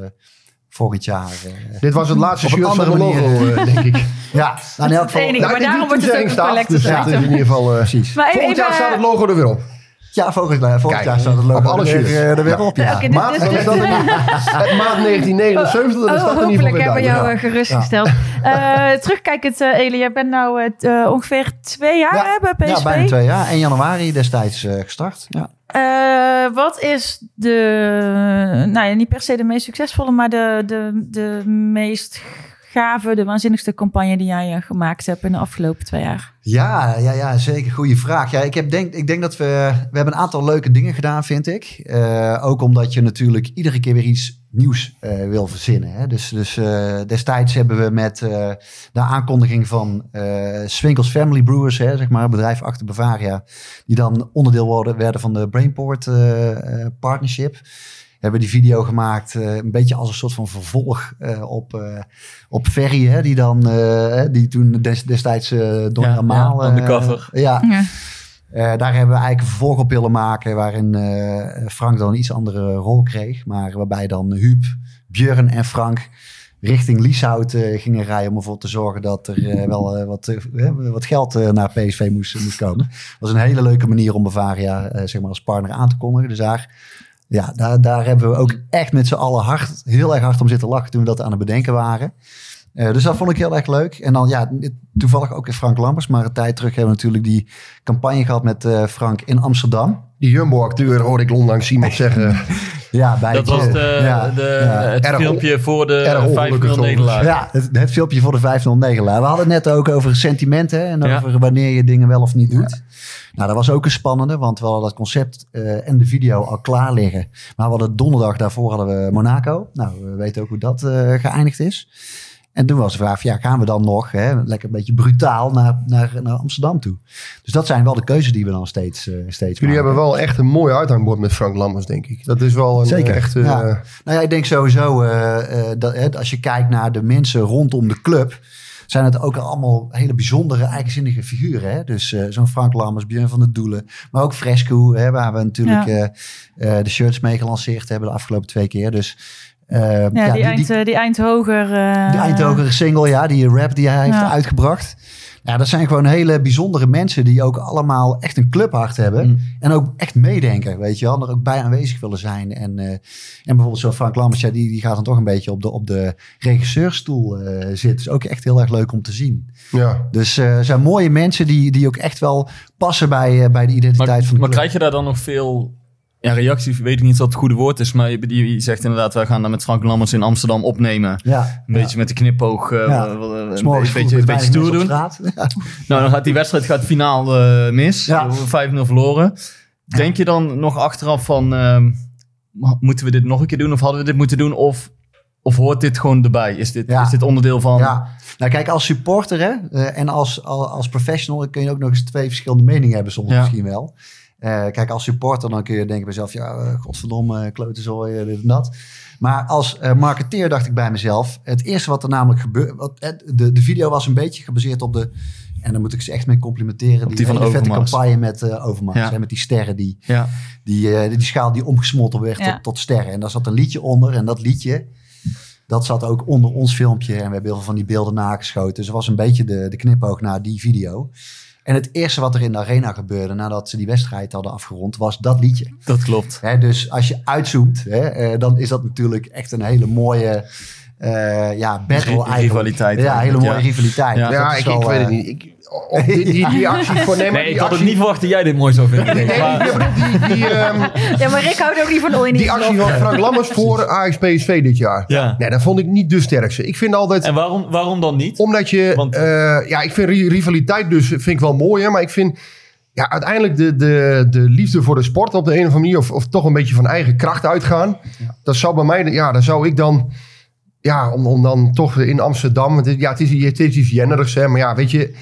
volgend jaar... eh, Dit was het laatste shirt van de logo, manier. eh, denk ik. ja, nou, in elk het geval... enige. Nou, maar dit daarom wordt het ook een Dus in ieder geval... eh, Precies. Maar even, volgend jaar staat het logo er weer op. Ja, volgend, jaar- volgend Kijk, jaar staat het logo op alle er, weer, shirts. eh, er weer Ja. op. Ja. Dan dat in ieder Het maat 1979, dan is Oh, dat in ieder hopelijk geval weer hebben we jou eh, gerustgesteld. Eh, terugkijkend, eh Eli, jij bent nou eh, ongeveer twee jaar Ja. hè, bij PSV. Ja, bijna twee jaar. 1 januari destijds eh, gestart. Ja. Eh, wat is de, nou ja, niet per se de meest succesvolle, maar de, de, de meest de waanzinnigste campagne die jij eh, gemaakt hebt in de afgelopen twee jaar? Ja, ja, ja, zeker. Goede vraag. Ja, ik, heb denk, ik denk dat we... We hebben een aantal leuke dingen gedaan, vind ik. Eh, ook omdat je natuurlijk iedere keer weer iets nieuws eh, wil verzinnen. Hè? Dus, dus destijds hebben we met de aankondiging van Swinkels Family Brewers... Hè, zeg maar, bedrijf achter Bavaria... die dan onderdeel worden, werden van de Brainport Partnership... hebben we die video gemaakt, eh, een beetje als een soort van vervolg eh, op, eh, op Ferry, hè, die dan, eh, die toen des- destijds eh Don Ja, ja, on the eh, cover. ja, Ja. eh, daar hebben we eigenlijk een vervolg op willen maken waarin eh, Frank dan een iets andere rol kreeg. Maar waarbij dan Huub, Björn en Frank richting Lieshout eh, gingen rijden om ervoor te zorgen dat er wel wat, wat geld naar PSV moest, moest komen. Dat was een hele leuke manier om Bavaria eh, zeg maar als partner aan te kondigen. Dus daar, ja, daar, daar hebben we ook echt met z'n allen hard, heel erg hard om zitten lachen toen we dat aan het bedenken waren. Eh, dus dat vond ik heel erg leuk. En dan ja, toevallig ook in Frank Lammers. Maar een tijd terug hebben we natuurlijk die campagne gehad met eh, Frank in Amsterdam. Die Jumbo-acteur hoorde ik onlangs iemand zeggen. Ja, bij Dat de- was de, ja, de, ja. het Erg filmpje voor de erg 5-0 ongelukkig nederlaag. Ja, het, het filmpje voor de 509. We hadden het net ook over sentimenten en Ja. over wanneer je dingen wel of niet doet. Nou, dat was ook een spannende, want we hadden dat concept eh, en de video al klaar liggen. Maar we hadden donderdag daarvoor hadden we Monaco. Nou, we weten ook hoe dat eh, geëindigd is. En toen was de vraag, ja, gaan we dan nog hè, lekker een beetje brutaal naar, naar, naar Amsterdam toe? Dus dat zijn wel de keuzes die we dan steeds, eh steeds Jullie maken. hebben wel echt een mooi uithangbord met Frank Lammers, denk ik. Dat is wel een Zeker. echte... Ja. Nou ja, ik denk sowieso dat hè, als je kijkt naar de mensen rondom de club, zijn het ook allemaal hele bijzondere, eigenzinnige figuren. Hè? Dus eh, zo'n Frank Lammers, Björn van der Doelen, maar ook Fresco, hè, waar we natuurlijk Ja. eh, eh, de shirts mee gelanceerd hebben de afgelopen twee keer. Dus Ja, die, eind, eh, die Eindhoger. die Eindhoven single, ja, die rap die hij heeft uitgebracht. Ja, dat zijn gewoon hele bijzondere mensen die ook allemaal echt een clubhart hebben. Mm. En ook echt meedenken, weet je wel. Er ook bij aanwezig willen zijn. En, eh, en bijvoorbeeld zo Frank Lammers, ja, die, die gaat dan toch een beetje op de, op de regisseurstoel eh zitten. is ook echt heel erg leuk om te zien. ja. Dus eh zijn mooie mensen die, die ook echt wel passen bij, eh, bij de identiteit Maar, van de maar club. krijg je daar dan nog veel ja, reacties? Weet ik niet wat het goede woord is, maar je, je zegt inderdaad, wij gaan daar met Frank Lammers in Amsterdam opnemen. Ja, Een beetje met de knipoog, eh, Ja. wel- een, beetje, een beetje stoer doen. Nou, dan gaat die wedstrijd gaat finaal eh, mis. Ja. We hebben 5-0 verloren. Denk je dan nog achteraf van, ehm, moeten we dit nog een keer doen? Of hadden we dit moeten doen? Of, of hoort dit gewoon erbij? Is dit, is dit onderdeel van... Ja, nou kijk, als supporter hè, eh, en als, als, als professional kun je ook nog eens twee verschillende meningen hebben soms misschien wel. Eh, kijk, als supporter dan kun je denken bij jezelf, ja, eh, godverdomme, klotenzooi, eh, dit en dat. Maar als eh, marketeer dacht ik bij mezelf, het eerste wat er namelijk gebeurde, wat, de, de video was een beetje gebaseerd op de, en daar moet ik ze echt mee complimenteren, Op die van hele vette campagne met eh Overmars, Ja. hè, met die sterren die, Ja. die, die schaal die omgesmolten werd Ja. tot, tot sterren. En daar zat een liedje onder. En dat liedje, dat zat ook onder ons filmpje. En we hebben heel veel van die beelden nageschoten. Dus het was een beetje de, de knipoog naar die video. En het eerste wat er in de arena gebeurde nadat ze die wedstrijd hadden afgerond, was dat liedje. Dat klopt. Hè, dus als je uitzoomt, hè, eh, dan is dat natuurlijk echt een hele mooie eh, ja, battle eigenlijk. rivaliteit Ja, hele mooie Ja. rivaliteit. Ja. Ik, wel, ik weet het eh, niet. Ik, op die, die, die actie voor... Nee, ik had ook actie- niet verwacht dat jij dit mooi zou vinden. Nee, nee, Maar- die, die, ehm, Ja, maar Rick houdt ook niet van olie. die actie van Frank Lammers voor Ajax PSV dit jaar. Ja. Nee, dat vond ik niet de sterkste. Ik vind altijd... En waarom, waarom dan niet? Omdat je, Want- eh, ja, ik vind ri- rivaliteit dus vind ik wel mooi, hè, maar ik vind ja, uiteindelijk de, de, de liefde voor de sport op de een of andere manier, of, of toch een beetje van eigen kracht uitgaan. Dat zou bij mij, ja, dan zou ik dan, ja, om, om dan toch in Amsterdam, het is, ja, het is, het is iets jennerigs, hè, maar ja, weet je,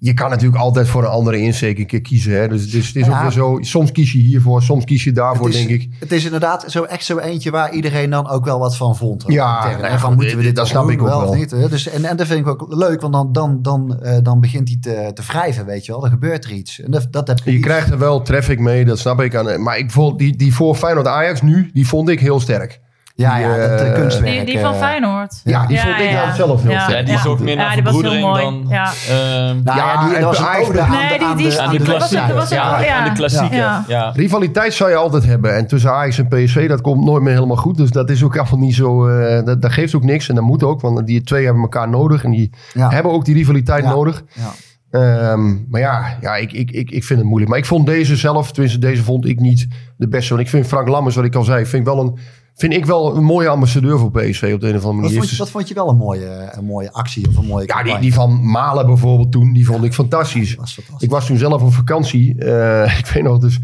je kan natuurlijk altijd voor een andere insteek een keer kiezen. Hè? Dus, dus het is Ja. ook weer zo, soms kies je hiervoor, soms kies je daarvoor, is, denk ik. het is inderdaad zo, echt zo eentje waar iedereen dan ook wel wat van vond. Ja, nou ja, van moeten we dit- wel snap doen, ik ook of wel. niet? hè? Dus, en, en dat vind ik ook leuk, want dan, dan, dan, eh, dan begint hij te, te wrijven, weet je wel. Dan gebeurt er iets. En dat, dat heb Je iets. krijgt er wel traffic mee, dat snap ik. Aan, maar ik vond die, die voor Feyenoord Ajax nu, die vond ik heel sterk. Ja, die, ja, dat eh, eh, kunstwerk. Die, die van eh, Feyenoord. Ja, die Ja, vond ik ja. nou zelf heel Ja. die is ook meer Ja, naar die was heel verbroedering mooi. dan... Ja. ehm, Nou ja, die, dat was ode aan Nee, de, die- aan die- de, aan de klassieker. was- Ja, ja. aan de klassieker. Ja. Ja. Rivaliteit zou je altijd hebben. En tussen Ajax en PSV, dat komt nooit meer helemaal goed. Dus dat is ook allemaal niet zo... eh, dat, dat geeft ook niks. En dat moet ook, want die twee hebben elkaar nodig. En die hebben ook die rivaliteit nodig. Ja. Ehm, maar ja, ja ik, ik, ik, ik vind het moeilijk. Maar ik vond deze zelf, tenminste deze vond ik niet de beste. Want ik vind Frank Lammers, wat ik al zei, vind ik wel een, vind ik wel een mooie ambassadeur voor PSV op de een of andere Wat manier. vond, je, wat vond je wel een mooie, een mooie actie of een mooie ja, die, die van Malen bijvoorbeeld toen, die vond ik fantastisch. was fantastisch. Ik was toen zelf op vakantie. Eh, ik weet nog, dus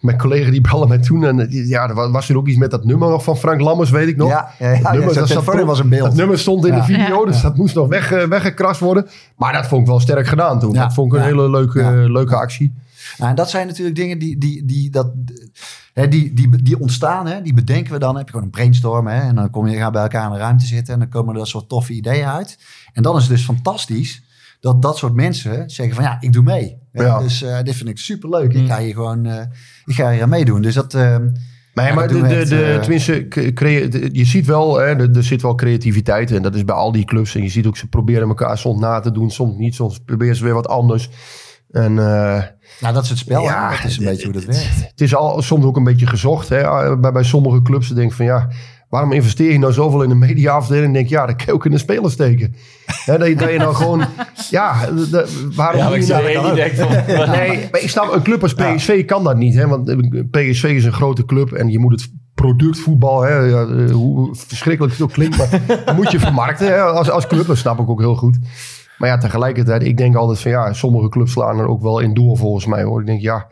mijn collega die belde mij toen. En eh, ja, er wa- was er ook iets met dat nummer nog van Frank Lammers, weet ik nog. Ja, ja, ja, nummer, dat, zat was een beeld. dat nummer stond in Ja. de video, dus dat moest nog weg, eh, weggekrast worden. Maar dat vond ik wel sterk gedaan toen. Dat vond ik een hele leuke, leuke actie. Nou, en dat zijn natuurlijk dingen die, die, die, dat, hè, die, die, die ontstaan. Hè, die bedenken we dan. Dan heb je gewoon een brainstorm. Hè, en dan kom je, gaan bij elkaar in een ruimte zitten. En dan komen er dat soort toffe ideeën uit. En dan is het dus fantastisch dat dat soort mensen zeggen van ja, ik doe mee. Ja. Dus eh, dit vind ik superleuk. Mm. Ik ga hier gewoon eh, ik ga hier aan meedoen. Dus dat... eh, Nee, Ja, maar dat de, de, de, eh, tenminste, de- je ziet wel, hè, er, er zit wel creativiteit en dat is bij al die clubs. En je ziet ook, ze proberen elkaar soms na te doen, soms niet. Soms proberen ze weer wat anders. En eh, nou, dat is het spel. Ja, hè. dat is een beetje hoe dat werkt. het is al soms ook een beetje gezocht. Hè, eh, bij, bij sommige clubs denk van ja, waarom investeer je nou zoveel in een mediaafdeling? En denk ja, dat kan je ook in de spelers steken. Hè, dat, je, dat je dan gewoon, ja, de- de- waarom Ja, ik je nou denkt van... Nee, maar ik snap, een club als PSV kan dat niet. Hè? Want eh, PSV is een grote club en je moet het product voetbal, hè, ja, eh, hoe verschrikkelijk het ook klinkt, maar moet je vermarkten hè, als, als club. Dat snap ik ook heel goed. Maar ja, tegelijkertijd, ik denk altijd van ja, sommige clubs slaan er ook wel in door volgens mij hoor. Ik denk ja,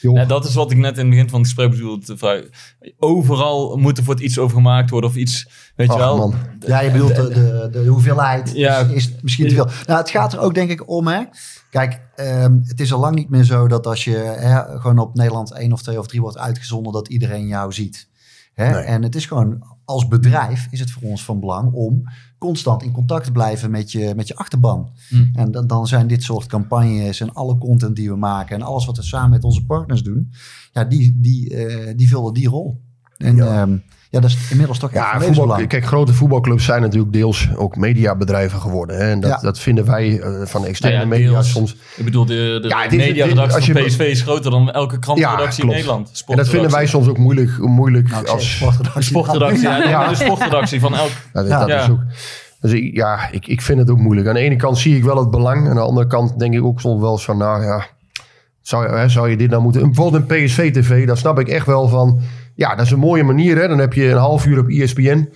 joh. Ja, dat is wat ik net in het begin van het gesprek bedoelde. Overal moet er voor het iets over gemaakt worden of iets, weet je wel. man. Ja, je bedoelt de, de, de hoeveelheid Ja. is, is misschien te veel. Nou, het gaat er ook denk ik om, hè. Kijk, ehm, het is al lang niet meer zo dat als je hè, gewoon op Nederland 1 of 2 of 3 wordt uitgezonden, dat iedereen jou ziet. Hè? Nee. En het is gewoon, als bedrijf is het voor ons van belang om constant in contact te blijven met je, met je achterban. Hmm. En dan, dan zijn dit soort campagnes en alle content die we maken en alles wat we samen met onze partners doen, ja, die, die, eh, die vullen die rol. En Ja. ja, ja dat is inmiddels toch Ja, voetbal, kijk, grote voetbalclubs zijn natuurlijk deels ook mediabedrijven geworden. Hè? En dat, Ja. dat vinden wij eh, van de externe Nou ja, media deels. soms. Ik bedoel, de, de Ja, mediaredactie van PSV is groter dan elke krantenredactie Ja, in klopt. Nederland. En dat vinden wij soms ook moeilijk, moeilijk Nou, als... sportredactie. De sportredactie, ja, de sportredactie van elk... Ja, dat, is ook. Dus ik, ja, ik, ik vind het ook moeilijk. Aan de ene kant zie ik wel het belang. Aan de andere kant denk ik ook soms wel eens van, nou ja, zou, je- hè, zou je dit nou moeten... Bijvoorbeeld een PSV-TV, daar snap ik echt wel van... Ja, dat is een mooie manier. Hè? Dan heb je een half uur op ESPN.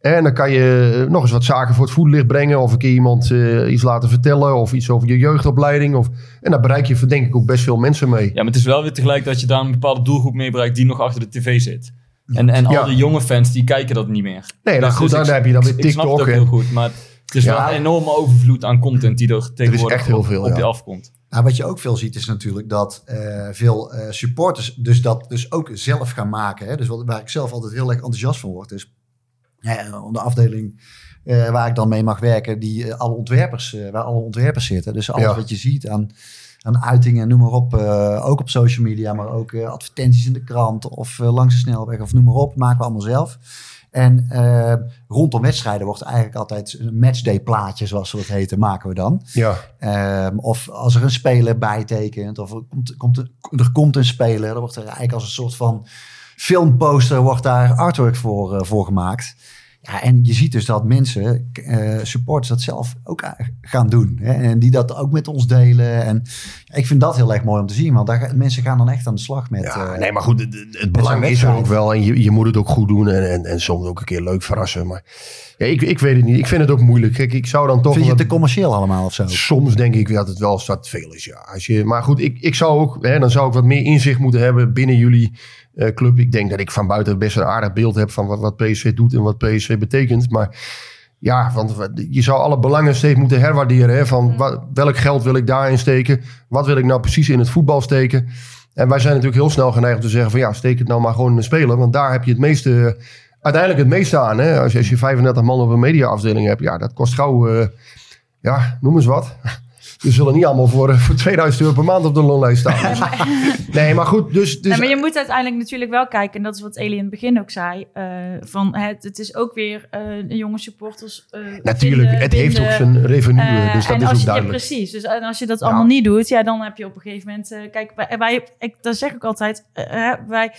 En dan kan je eh, nog eens wat zaken voor het voetlicht brengen. Of een keer iemand eh, iets laten vertellen. Of iets over je jeugdopleiding. Of, en daar bereik je denk ik ook best veel mensen mee. Ja, maar het is wel weer tegelijk dat je daar een bepaalde doelgroep mee bereikt die nog achter de tv zit. En, en al die jonge fans, die kijken dat niet meer. Nee, dan Dus- goed, dus dan ik- heb je dan weer ik- Ik snap het TikTok ook en- heel goed, maar het is Ja. wel een enorme overvloed aan content die er tegenwoordig echt heel op- veel, op ja. je afkomt. Nou, wat je ook veel ziet is natuurlijk dat eh, veel eh, supporters dus dat dus ook zelf gaan maken. Hè? Dus wat, waar ik zelf altijd heel erg enthousiast van word. is ja, de afdeling eh, waar ik dan mee mag werken, die alle ontwerpers, waar alle ontwerpers zitten. Dus alles Ja. wat je ziet aan, aan uitingen, noem maar op. ook op social media, maar ook advertenties in de krant of langs de snelweg of noem maar op. Maken we allemaal zelf. En eh, rondom wedstrijden wordt eigenlijk altijd een matchday plaatje, zoals ze dat heten, maken we dan. Ja, Ehm, of als er een speler bijtekent, of er komt, komt, er komt een speler, dan wordt er eigenlijk als een soort van filmposter wordt daar artwork voor, eh, voor gemaakt. Ja, en je ziet dus dat mensen, eh, supporters, dat zelf ook gaan doen. Hè? En die dat ook met ons delen. En ik vind dat heel erg mooi om te zien, want daar, mensen gaan dan echt aan de slag met. Ja, eh, nee, maar goed, het, het- belang is er ook wel. En je, je moet het ook goed doen en, en, en soms ook een keer leuk verrassen. Maar ja, ik, ik weet het niet. Ik vind het ook moeilijk. Kijk, ik zou dan toch... vind je het te commercieel allemaal of zo? Soms denk ik dat het wel wat veel is, ja. Als je, maar goed, ik, ik zou ook... Hè, dan zou ik wat meer inzicht moeten hebben binnen jullie eh, club. Ik denk dat ik van buiten best een aardig beeld heb van wat, wat PSV doet en wat PSV betekent. Maar Ja, want je zou alle belangen steeds moeten herwaarderen. Hè, van wa- welk geld wil ik daarin steken? Wat wil ik nou precies in het voetbal steken? En wij zijn natuurlijk heel snel geneigd om te zeggen van ja, steek het nou maar gewoon in de speler. Want daar heb je het meeste, uiteindelijk het meeste aan. Hè? Als, je, als je 35 man op een mediaafdeling hebt, ja, dat kost gauw, eh, ja, noem eens wat. We zullen niet allemaal voor, voor 2000 euro per maand op de loonlijst staan. Dus- nee, maar goed, dus... dus maar je moet uiteindelijk natuurlijk wel kijken, en dat is wat Elie in het begin ook zei, eh, van het, het is ook weer de jonge supporters eh, natuurlijk, vinden, het heeft ook zijn revenue, dus dat is ook je, ja, duidelijk. precies. Dus en als je dat allemaal niet doet, ja, dan heb je op een gegeven moment... kijk, wij, wij, ik, dat zeg ik altijd, wij...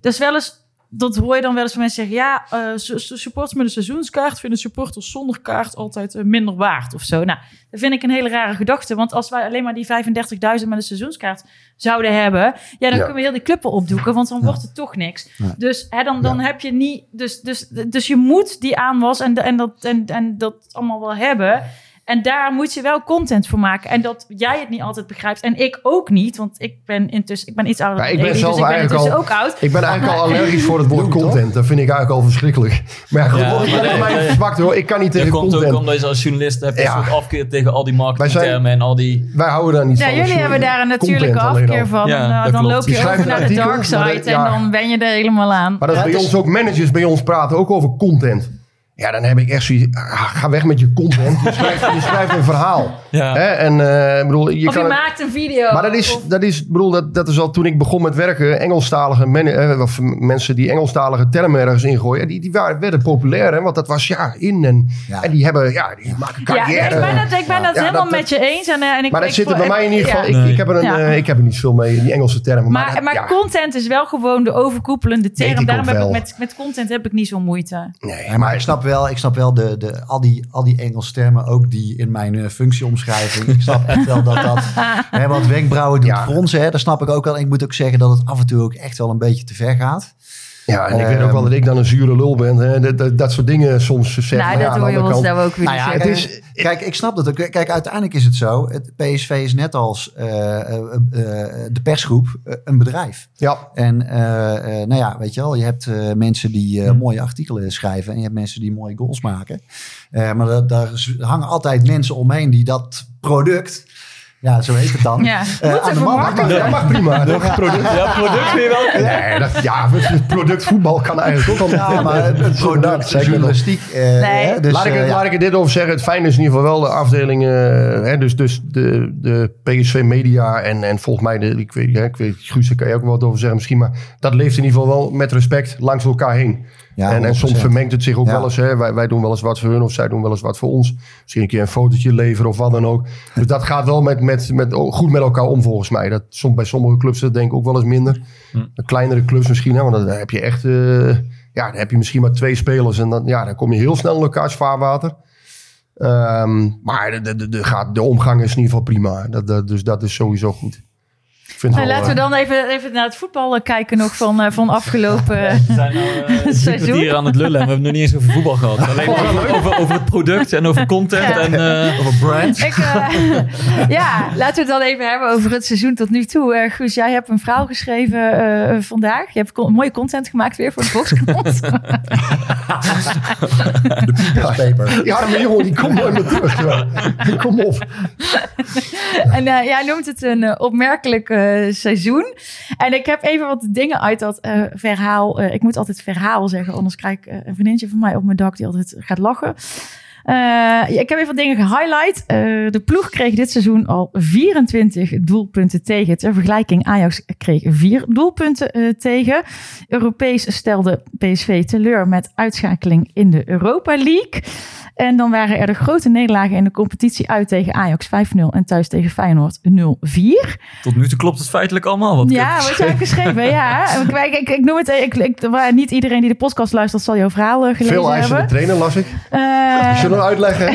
Dat is wel eens... Dat hoor je dan wel eens van mensen zeggen... Ja, eh, su- supporters met een seizoenskaart... vinden supporters zonder kaart altijd eh, minder waard of zo. Nou, dat vind ik een hele rare gedachte. Want als wij alleen maar die 35.000 met een seizoenskaart zouden hebben... Ja, dan Ja. kunnen we heel die club wel opdoeken. Want dan wordt het toch niks. Ja. Dus hè, dan, dan heb je niet... Dus, dus, dus je moet die aanwas en, en, dat, en, en dat allemaal wel hebben... En daar moet je wel content voor maken. En dat jij het niet altijd begrijpt. En ik ook niet. Want ik ben intussen... Ik ben iets ouder Ja, dan ik ben zelf dus ik ben eigenlijk al- ook oud. Ik ben eigenlijk al allergisch voor het woord content. Dat vind ik eigenlijk al verschrikkelijk. Maar ja, goed, Ja, ik ben nee, mij verzwakt hoor. Ik kan niet Dat tegen komt ook content. omdat je als journalist hebt een Ja. soort afkeer tegen al die marketingtermen en al die... Wij houden daar niet Ja, van. jullie hebben daar een natuurlijke Content afkeer al. van. Ja, en, uh, dat dan klopt. loop Je over naar de dark side. dat-. En dan ben je er helemaal aan. Maar dat is bij het ons ook managers bij ons praten ook over content. Ja, dan heb ik echt zoiets. ah, Ga weg met je content. Je schrijft, je schrijft een verhaal. Ja. Hè? En eh, ik bedoel, je of kan je het- maakt een video. Maar dat is, Of- dat is, ik bedoel, dat, dat is al toen ik begon met werken. Engelstalige men, eh, of mensen die Engelstalige termen ergens ingooien. Die, die waren, werden populair, hè? want dat was ja in. En, Ja. en die hebben, ja, die maken ja, carrière. ik ben het, ik ben Ja, helemaal dat- met je eens. En, eh, en ik, maar dat ik- zit er bij mij in ieder geval. ja. Ik, ik, heb er een, Ja. ik heb er niet veel mee, die Engelse termen. Maar, Maar, dat- maar ja, content is wel gewoon de overkoepelende term. Daarom heb ik met, met content heb ik niet zo'n moeite. nee, Ja, maar snap wel, ik snap wel de, de, al, die, al die Engelse termen, ook die in mijn eh, functieomschrijving. Ik snap echt wel dat dat hè, wat wenkbrauwen doet Ja. fronsen. Hè, dat snap ik ook wel. En ik moet ook zeggen dat het af en toe ook echt wel een beetje te ver gaat. Ja, en ik weet ook wel dat ik dan een zure lul ben. Hè? Dat, dat, dat soort dingen soms zeg. nou, dat hoor je ons daar ook weer Nou ja, zeggen. het is- Kijk, ik snap dat ook. Kijk, uiteindelijk is het zo. Het PSV is net als eh, eh, eh, de persgroep een bedrijf. Ja, En eh, eh, nou ja, weet je wel, je hebt eh, mensen die Hm. mooie artikelen schrijven en je hebt mensen die mooie goals maken. Eh, maar daar, hangen altijd mensen omheen die dat product, ja, zo heet het dan, Ja, eh, de man marketing- dat mag prima. Dat mag Product, ja, product weer wel. Nee, dat, ja, product voetbal kan eigenlijk ook al. Ja, maar het product, journalistiek. eh, hè, dus, laat, ik, eh, het- ja. laat ik er dit over zeggen. Het fijne is in ieder geval wel de afdeling. eh, hè, dus dus de, de PSV Media en, en volgens mij, de, ik weet, ja, ik weet Guus, daar kan je ook wel wat over zeggen misschien. Maar dat leeft in ieder geval wel met respect langs elkaar heen. Ja, en, en soms 100%. vermengt het zich ook Ja. wel eens. Hè. Wij, wij doen wel eens wat voor hun of zij doen wel eens wat voor ons. Misschien een keer een fotootje leveren of wat dan ook. Dus dat gaat wel met, met, met, goed met elkaar om volgens mij. Dat, som, bij sommige clubs dat denk ik ook wel eens minder. De kleinere clubs misschien. Hè, want dan heb je echt... eh, ja, dan heb je misschien maar twee spelers. En dan, ja, dan kom je heel snel in elkaars vaarwater. Ehm, maar de, de, de, de, gaat, de omgang is in ieder geval prima. Dat, dat, dus dat is sowieso goed. Nou, laten we eh, dan even, even naar het voetbal eh, kijken nog van, eh, van afgelopen... We zijn nou eh, drie Seizoen. aan het lullen en we hebben het nog niet eens over voetbal gehad. Alleen over, over, over het product en over content Ja. en eh, over brand. Ik, eh, ja, laten we het dan even hebben over het seizoen tot nu toe. Guus, jij hebt een verhaal geschreven eh, vandaag. Je hebt con- mooie content gemaakt weer voor de Volkskrant. paper. Ja, maar jongen, die komt nooit meer terug. Kom op. en jij noemt het een opmerkelijk eh, seizoen. En ik heb even wat dingen uit dat eh, verhaal. Eh, ik moet altijd verhaal zeggen, anders krijg ik een vriendje van mij op mijn dak die altijd gaat lachen. Ik heb even wat dingen gehighlight. Eh, de ploeg kreeg dit seizoen al 24 doelpunten tegen. Ter vergelijking, Ajax kreeg vier doelpunten tegen. Europees stelde PSV teleur met uitschakeling in de Europa League. En dan waren er de grote nederlagen in de competitie uit tegen Ajax 5-0 en thuis tegen Feyenoord 0-4. Tot nu toe klopt het feitelijk allemaal. Wat Ja, wat jij hebt geschreven, ja. Ik, ik, ik, ik noem het, ik, ik, waar niet iedereen die de podcast luistert zal jouw verhaal eh, gelezen Veel eisen de hebben. trainer, las ik. Eh, Zullen we uitleggen?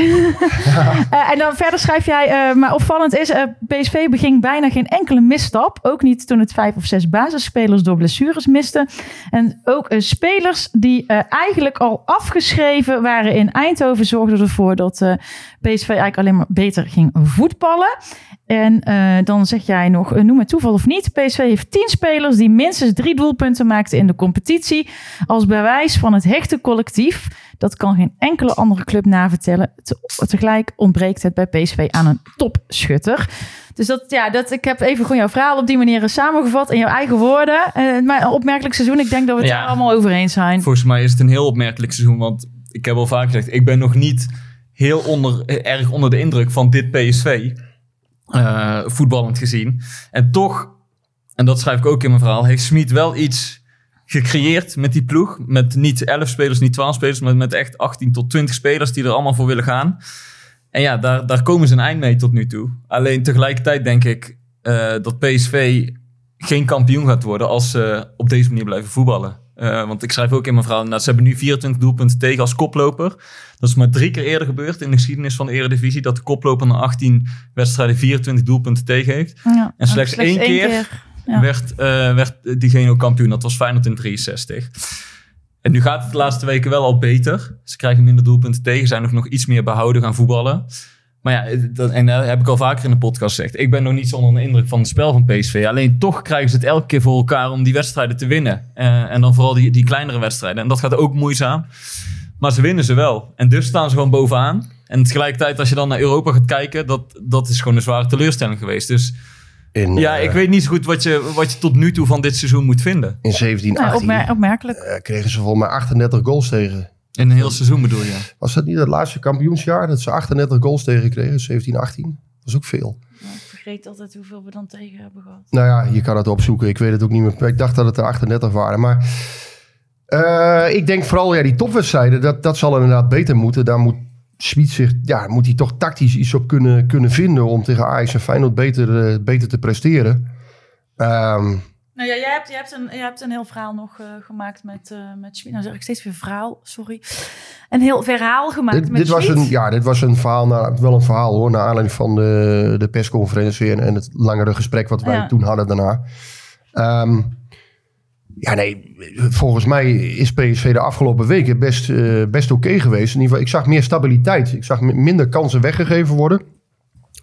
eh, en dan verder schrijf jij, eh, maar opvallend is, eh, PSV beging bijna geen enkele misstap. Ook niet toen het vijf of zes basisspelers door blessures misten. En ook spelers die eh, eigenlijk al afgeschreven waren in Eindhoven, zorgde ervoor dat eh, PSV eigenlijk alleen maar beter ging voetballen. En eh, dan zeg jij nog, eh, noem het toeval of niet. PSV heeft 10 spelers die minstens drie doelpunten maakten in de competitie. Als bewijs van het hechte collectief. Dat kan geen enkele andere club navertellen. Te- tegelijk ontbreekt het bij PSV aan een topschutter. Dus dat, ja, dat, ik heb even gewoon jouw verhaal op die manier samengevat in jouw eigen woorden. Eh, maar een opmerkelijk seizoen, ik denk dat we het Ja. daar allemaal over eens zijn. Volgens mij is het een heel opmerkelijk seizoen. Want ik heb al vaak gezegd, ik ben nog niet heel onder, erg onder de indruk van dit PSV. eh, voetballend gezien. En toch, en dat schrijf ik ook in mijn verhaal, heeft Smit wel iets gecreëerd met die ploeg. Met niet 11 spelers, niet 12 spelers, maar met echt 18 tot 20 spelers die er allemaal voor willen gaan. En ja, daar, daar komen ze een eind mee tot nu toe. Alleen tegelijkertijd denk ik eh, dat PSV geen kampioen gaat worden als ze op deze manier blijven voetballen. Eh, want ik schrijf ook in mijn verhaal, nou, ze hebben nu 24 doelpunten tegen als koploper. Dat is maar drie keer eerder gebeurd in de geschiedenis van de Eredivisie. Dat de koploper na 18 wedstrijden 24 doelpunten tegen heeft. Ja, En slechts één keer ja. werd, eh, werd diegene ook kampioen. Dat was Feyenoord in 63. En nu gaat het de laatste weken wel al beter. Ze krijgen minder doelpunten tegen, zijn nog, nog iets meer behouden gaan voetballen. Maar ja, dat, en dat heb ik al vaker in de podcast gezegd. Ik ben nog niet zo onder de indruk van het spel van PSV. Alleen toch krijgen ze het elke keer voor elkaar om die wedstrijden te winnen. Eh, en dan vooral die, die kleinere wedstrijden. En dat gaat ook moeizaam. Maar ze winnen ze wel. En dus staan ze gewoon bovenaan. En tegelijkertijd, als je dan naar Europa gaat kijken, dat, dat is gewoon een zware teleurstelling geweest. Dus In, ja, eh, ik weet niet zo goed wat je, wat je tot nu toe van dit seizoen moet vinden. In 17, Nou, 18 opmer- opmerkelijk. eh, kregen ze volgens mij 38 goals tegen. In een heel seizoen bedoel je? Was dat niet het laatste kampioensjaar dat ze 38 goals tegen kregen? 17, 18? Dat is ook veel. Ik vergeet altijd hoeveel we dan tegen hebben gehad. Nou ja, je kan het opzoeken. Ik weet het ook niet meer. Ik dacht dat het er 38 waren. Maar eh, ik denk vooral ja, die topwedstrijden, dat, dat zal inderdaad beter moeten. Daar moet Smit zich, ja, moet hij toch tactisch iets op kunnen, kunnen vinden om tegen Ajax en Feyenoord beter, eh, beter te presteren. Ehm, Nou ja, jij hebt, jij hebt, een, jij hebt een heel verhaal nog eh, gemaakt met, eh met Schmid. Nou zeg ik steeds weer verhaal, sorry. Een heel verhaal gemaakt dit, met dit, was een, ja, dit was een verhaal, nou, wel een verhaal hoor, naar aanleiding van de, de persconferentie en, en het langere gesprek wat wij Ja. toen hadden daarna. Ehm, ja, nee, volgens mij is PSV de afgelopen weken best, eh, best oké geweest. In ieder geval, ik zag meer stabiliteit. Ik zag minder kansen weggegeven worden.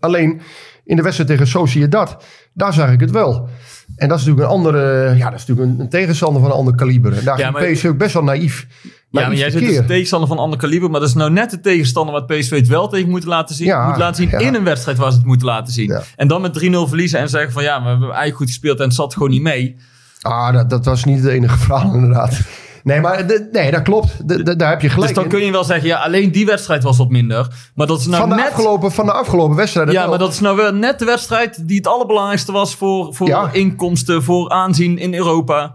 Alleen in de wedstrijd tegen Sociedad, daar zag ik het wel. En dat is natuurlijk een andere, ja, dat is natuurlijk een, een tegenstander van een ander kaliber. En daar Ja, maar- PSV ook best wel naïef. Ja, maar jij zit dus een tegenstander van ander kaliber. Maar dat is nou net de tegenstander wat PSV het wel tegen moet laten zien. Ja, moet laten zien ja. in een wedstrijd waar ze het moeten laten zien. En dan met 3-0 verliezen en zeggen van ja, we hebben eigenlijk goed gespeeld en het zat gewoon niet mee. Ah, dat, dat was niet het enige verhaal inderdaad. Nee, maar de- nee, dat klopt. De- de- daar heb je gelijk Dus dan in. kun je wel zeggen, ja, alleen die wedstrijd was wat minder. Maar dat is nou van, de net... afgelopen, van de afgelopen wedstrijden. Ja, wel. maar dat is nou wel net de wedstrijd die het allerbelangrijkste was voor, voor Ja. inkomsten, voor aanzien in Europa.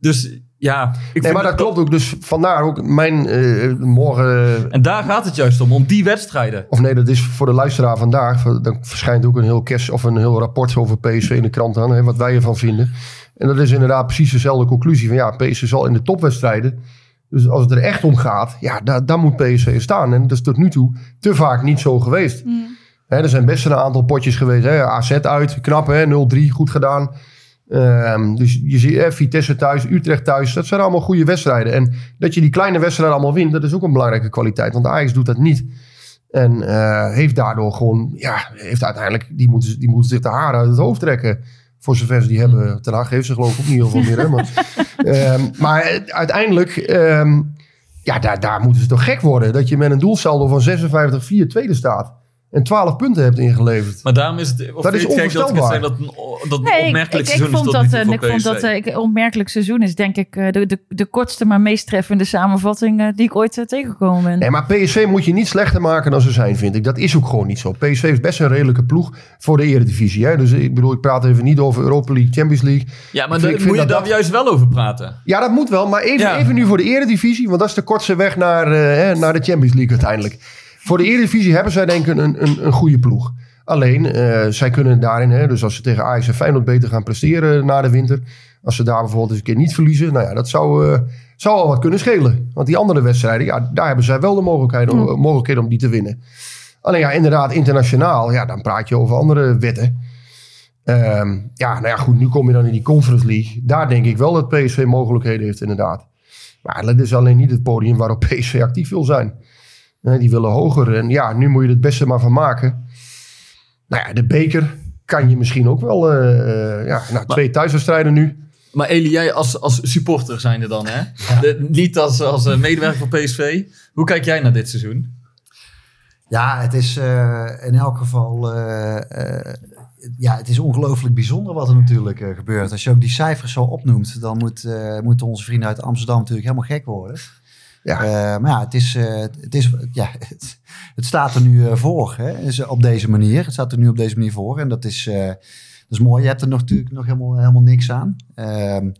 Dus ja, ik Nee, maar dat klopt ook. Dus vandaar ook mijn eh, morgen... En daar gaat het juist om, om die wedstrijden. Of nee, dat is voor de luisteraar vandaag. Dan verschijnt ook een heel, kerst, of een heel rapport over PSV in de krant aan. Hè, wat wij ervan vinden. En dat is inderdaad precies dezelfde conclusie. Van ja, PSV zal in de topwedstrijden... Dus als het er echt om gaat, ja, daar, daar moet PSV staan. En dat is tot nu toe te vaak niet zo geweest. Hè, er zijn best een aantal potjes geweest. Hè. AZ uit, knap hè, 0-3, goed gedaan. Ehm, dus je ziet hè, Vitesse thuis, Utrecht thuis. Dat zijn allemaal goede wedstrijden. En dat je die kleine wedstrijden allemaal wint, dat is ook een belangrijke kwaliteit. Want Ajax doet dat niet. En eh, heeft daardoor gewoon, ja, heeft uiteindelijk, die moeten, die moeten zich de haren uit het hoofd trekken. Voor zover ze die hebben. Ten Hag heeft ze geloof ik ook niet heel veel meer. Hè? Maar, ehm, maar uiteindelijk, ehm, ja, daar, daar moeten ze toch gek worden. Dat je met een doelsaldo van 56-4 tweede staat. En 12 punten hebt ingeleverd. Maar daarom is het... Of Dat is dat dat, onvoorstelbaar. dat een Nee, ik, opmerkelijk ik, ik seizoen is vond dat, voor ik vond dat eh, ik- opmerkelijk seizoen is denk ik eh, de, de, de kortste maar meest treffende samenvatting eh, die ik ooit eh, tegengekomen ben. Nee, maar PSV moet je niet slechter maken dan ze zijn, vind ik. Dat is ook gewoon niet zo. PSV is best een redelijke ploeg voor de eredivisie. Hè? Dus ik bedoel, ik praat even niet over Europa League, Champions League. Ja, maar daar moet je dat daar dat- juist wel over praten. Ja, dat moet wel. Maar even, Ja. even nu voor de eredivisie. Want dat is de kortste weg naar, eh, hè, naar de Champions League uiteindelijk. Voor de eredivisie hebben zij denk ik een, een, een goede ploeg. Alleen, eh, zij kunnen daarin, hè, dus als ze tegen Ajax en Feyenoord beter gaan presteren na de winter. Als ze daar bijvoorbeeld eens een keer niet verliezen. Nou ja, dat zou, eh, zou al wat kunnen schelen. Want die andere wedstrijden, ja, daar hebben zij wel de mogelijkheid, om- mogelijkheden om die te winnen. Alleen ja, inderdaad, internationaal, ja, dan praat je over andere wetten. Ehm, ja, nou ja, goed, nu kom je dan in die Conference League. Daar denk ik wel dat PSV mogelijkheden heeft, inderdaad. Maar dat is alleen niet het podium waarop PSV actief wil zijn. Die willen hoger. En ja, nu moet je het beste maar van maken. Nou ja, de beker kan je misschien ook wel... eh, eh, ja, nou, twee thuiswedstrijden nu. Maar Eli, jij als, als supporter zijn er dan, hè? De- niet als, als eh, medewerker van PSV. Hoe kijk jij naar dit seizoen? Ja, het is eh, in elk geval. eh, eh, ja, het is ongelooflijk bijzonder wat er natuurlijk eh, gebeurt. Als je ook die cijfers zo opnoemt, dan moet, eh, moeten onze vrienden uit Amsterdam natuurlijk helemaal gek worden. Ja. Eh, maar ja, het, is, eh, het, is, ja het, staat er nu eh, voor, hè, op deze manier. Het staat er nu op deze manier voor en dat is, dat is mooi. Je hebt er nog, natuurlijk nog helemaal, helemaal niks aan. Ehm,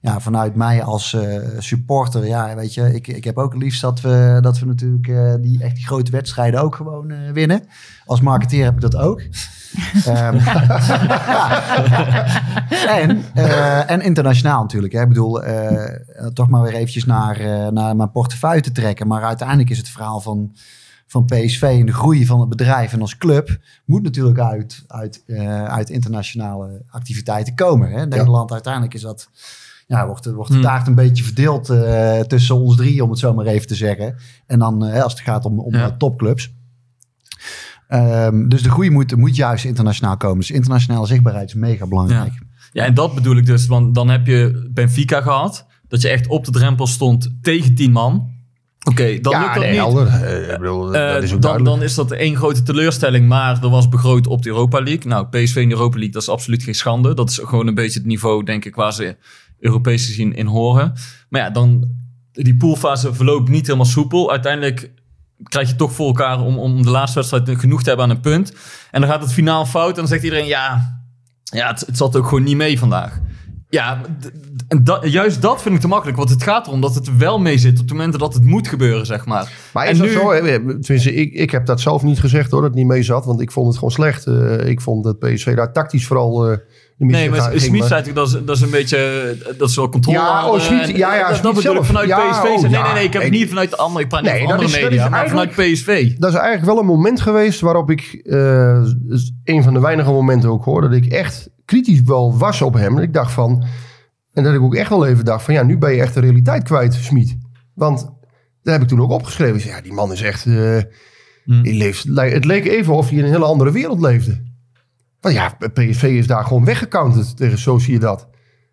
ja, vanuit mij als supporter, ja, weet je, ik, ik heb ook liefst dat we, dat we natuurlijk die echt grote wedstrijden ook gewoon winnen. Als marketeer heb ik dat ook. Ehm, en, eh, en internationaal natuurlijk. Hè. Ik bedoel, eh, toch maar weer eventjes naar, eh, naar mijn portefeuille te trekken. Maar uiteindelijk is het verhaal van, van PSV en de groei van het bedrijf en als club moet natuurlijk uit, uit, uit internationale activiteiten komen. Hè. Nederland uiteindelijk is dat, ja, wordt, wordt de Hmm. taart een beetje verdeeld tussen ons drie, om het zo maar even te zeggen. En dan als het gaat om, om Ja. topclubs. Ehm, dus de groei moet, moet juist internationaal komen. Dus internationale zichtbaarheid is mega belangrijk. Ja, en dat bedoel ik dus. Want dan heb je Benfica gehad. Dat je echt op de drempel stond tegen 10 man. Oké, dan ja, lukt dat nee, niet. helder. Eh, ik bedoel, dat Eh, is ook dan, dan is dat één grote teleurstelling, maar er was begroot op de Europa League. Nou, PSV in de Europa League, dat is absoluut geen schande. Dat is gewoon een beetje het niveau, denk ik, waar ze Europees gezien in horen. Maar ja, dan, die poolfase verloopt niet helemaal soepel. Uiteindelijk krijg je toch voor elkaar om, om de laatste wedstrijd genoeg te hebben aan een punt. En dan gaat het finaal fout en dan zegt iedereen, ja, ja het, het zat ook gewoon niet mee vandaag. Ja, en dat, juist dat vind ik te makkelijk. Want het gaat erom dat het wel mee zit op de momenten dat het moet gebeuren, zeg maar. Maar En is dat nu- zo? hè? Tenminste, ik, ik heb dat zelf niet gezegd hoor, dat het niet mee zat. Want ik vond het gewoon slecht. Eh, ik vond dat PSV daar tactisch vooral... eh Nee, maar Smit zei natuurlijk, dat is, dat is een beetje, dat is wel controle. Ja, oh, hadden. Smit, En ja, ja, dat, dat bedoel ik zelf. vanuit Ja, PSV. oh, nee, nee, nee, ik heb het Nee. niet vanuit de andere, ik praat niet Nee, van dat andere is- media, maar vanuit PSV. Dat is eigenlijk wel een moment geweest waarop ik... eh, een van de weinige momenten ook hoor... dat ik echt kritisch wel was op hem. En ik dacht van... En dat ik ook echt wel even dacht van... Ja, nu ben je echt de realiteit kwijt, Smit. Want daar heb ik toen ook opgeschreven. Ik Ja, die man is echt... eh, Hmm. die leeft, het leek even of hij in een hele andere wereld leefde. Ja, PSV is daar gewoon weggecounterd tegen Zo zie je dat.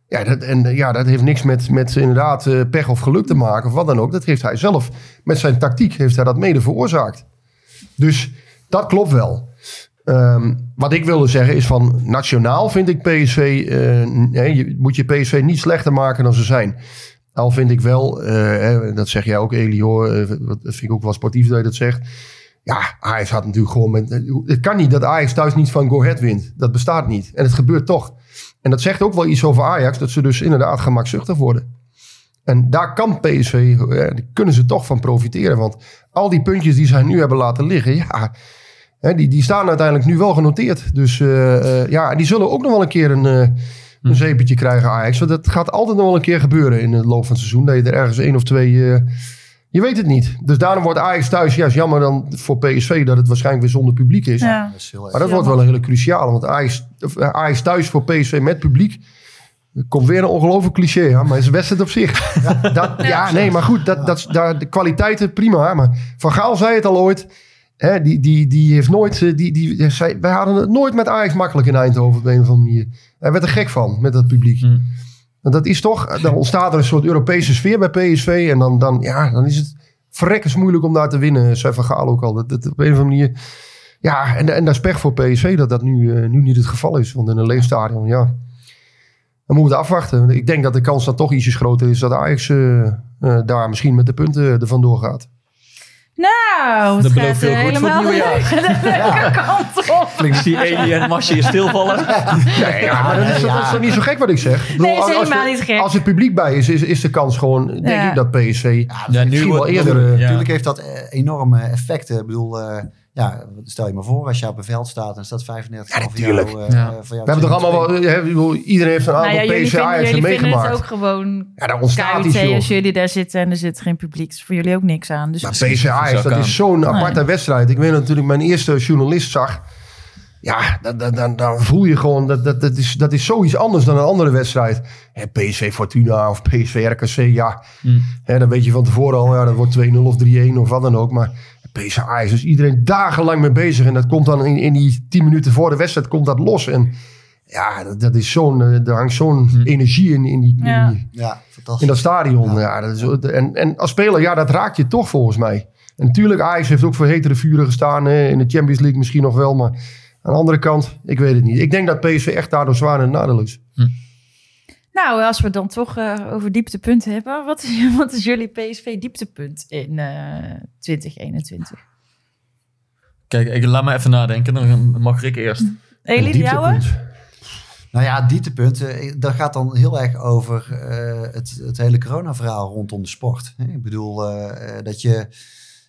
Ja, dat, en eh, ja, dat heeft niks met, met inderdaad eh, pech of geluk te maken of wat dan ook. Dat heeft hij zelf, met zijn tactiek, heeft hij dat mede veroorzaakt. Dus dat klopt wel. Ehm, wat ik wilde zeggen is van nationaal vind ik PSV, eh, je, moet je PSV niet slechter maken dan ze zijn. Al vind ik wel, eh, hè, dat zeg jij ook Eli hoor, eh, dat vind ik ook wel sportief dat je dat zegt. Ja, Ajax had natuurlijk gewoon met... Het kan niet dat Ajax thuis niet van Go Ahead wint. Dat bestaat niet. En het gebeurt toch. En dat zegt ook wel iets over Ajax, dat ze dus inderdaad gemakzuchtig worden. En daar kan PSV, eh, daar kunnen ze toch van profiteren. Want al die puntjes die zij nu hebben laten liggen, ja, die, die staan uiteindelijk nu wel genoteerd. Dus eh, eh, ja, die zullen ook nog wel een keer een, een zeepetje krijgen, Ajax. Want dat gaat altijd nog wel een keer gebeuren in het loop van het seizoen. Dat je er ergens één of twee... je weet het niet. Dus daarom wordt Ajax thuis juist jammer dan voor PSV dat het waarschijnlijk weer zonder publiek is. Ja. Dat is heel erg. Maar dat wordt wel een hele cruciale. Want Ajax, eh, Ajax thuis voor PSV met publiek. Er komt weer een ongelooflijk cliché, hè? maar het is een wedstrijd op zich. Ja, dat, ja nee, maar goed, dat, dat, daar, de kwaliteiten prima. Maar Van Gaal zei het al ooit. Hè, die, die, die heeft nooit, eh, die, die, zei, wij hadden het nooit met Ajax makkelijk in Eindhoven op de een of andere manier. Hij werd er gek van met dat publiek. Hmm. Dat is toch, dan ontstaat er een soort Europese sfeer bij PSV. En dan, dan, ja, dan is het verrekkers moeilijk om daar te winnen. Zei Van Gaal ook al. Dat, op een of andere manier. Ja, en, en dat is pech voor PSV dat dat nu, eh, nu niet het geval is. Want in een leeg stadion, ja. Dan moeten we afwachten. Ik denk dat de kans dan toch ietsjes groter is dat Ajax eh, eh, daar misschien met de punten er vandoor gaat. Nou, het Dat gaat heel eh, goed voor het helemaal nieuwe de leuke kant op. Ik zie Eli en Masje hier stilvallen. Nee, ja, maar dat is, dat is toch niet zo gek wat ik zeg. Ik bedoel, Nee, is als- als, helemaal niet gek. Als het publiek bij is, is, is de kans gewoon, denk Ja. ik, dat PSV Ja, nu wel wordt- eerder... eh, Ja. Natuurlijk heeft dat eh, enorme effecten. Ik bedoel, eh, ja, stel je maar voor, als je op een veld staat en staat 35 Ja, van natuurlijk. jou, eh, Ja. We hebben toch allemaal wel, eh, iedereen heeft een aantal Nou ja, vinden, Ajax jullie vinden meegemaakt. het ook gewoon Ja, daar ontstaat iets, als jullie daar zitten en er zit geen publiek. is voor jullie ook niks aan. Dus Maar dat is zo'n aparte wedstrijd. Ik weet ik mijn eerste journalist zag. Ja, dan, dan, dan, dan voel je gewoon, dat, dat, dat, is, dat is zoiets anders dan een andere wedstrijd. Hè, PSV Fortuna of PSV RKC, ja. Hmm. Hè, dan weet je van tevoren al, ja, dat wordt 2-0 of 3-1 of wat dan ook. Maar PSV Ajax is iedereen dagenlang mee bezig. En dat komt dan in, in die tien minuten voor de wedstrijd komt dat los. En ja, dat, dat is zo'n, eh, er hangt zo'n energie in, in, die, in Ja. die- Ja, in dat stadion. Ja. dat is, en, en als speler, ja, dat raakt je toch volgens mij. En natuurlijk, Ajax heeft ook voor hetere vuren gestaan. Hè, in de Champions League misschien nog wel. Maar aan de andere kant, ik weet het niet. Ik denk dat PSV echt daardoor zwaar in het nadeel is. Nou, als we dan toch eh, over dieptepunten hebben. Wat is, wat is jullie PSV dieptepunt in eh 2021? Kijk, ik, laat me even nadenken. Dan mag ik eerst. Elie, de jouwe? Dieptepunt. Nou ja, dieptepunt, eh, dat gaat dan heel erg over eh, het, het hele corona-verhaal rondom de sport. hè. Ik bedoel, eh, eh, dat je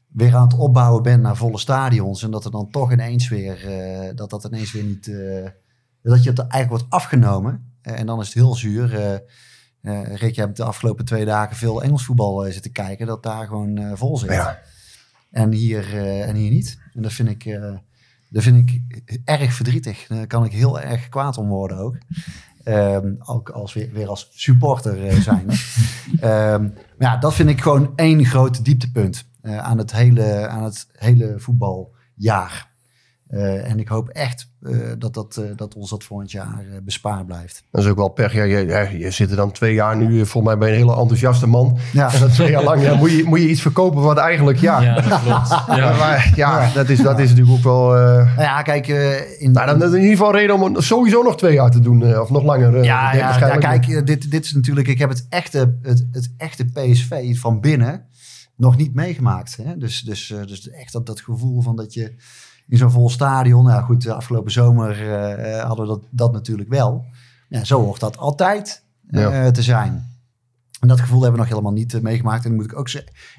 weer aan het opbouwen bent naar volle stadions en dat er dan toch ineens weer, eh, dat dat ineens weer niet, eh, dat je het eigenlijk wordt afgenomen. Eh, en dan is het heel zuur. Eh eh, Rick, je hebt de afgelopen twee dagen veel Engels voetbal zitten kijken, dat daar gewoon vol zit. Ja. En, hier, en hier niet. En dat vind ik, dat vind ik erg verdrietig. Daar kan ik heel erg kwaad om worden ook. Ehm, ook als weer, weer als supporter zijn. Ehm, maar ja, dat vind ik gewoon één groot dieptepunt aan, het hele, aan het hele voetbaljaar. Eh, en ik hoop echt eh, dat, dat, eh, dat ons dat volgend jaar eh, bespaard blijft. Dat is ook wel pech. Ja, je, je zit er dan twee jaar nu. Volgens mij ben je een hele enthousiaste man. Ja. En dan twee jaar lang ja, moet, je, moet je iets verkopen wat eigenlijk... Ja, Ja, dat klopt. ja. Ja. maar, ja dat, is, dat is natuurlijk ook wel... eh Nou ja, kijk, eh, in, nou, dan is in ieder geval reden om het sowieso nog twee jaar te doen. eh, of nog langer. Ja, ja, kijk, dit, dit is natuurlijk. Ik heb het echte, het, het echte PSV van binnen nog niet meegemaakt. Hè? Dus, dus, eh, dus echt dat, dat gevoel van dat je in zo'n vol stadion. Nou goed, de afgelopen zomer eh, eh, hadden we dat, dat natuurlijk wel. Ja, zo hoort dat altijd eh, Ja. te zijn. En dat gevoel hebben we nog helemaal niet meegemaakt. En dan moet ik ook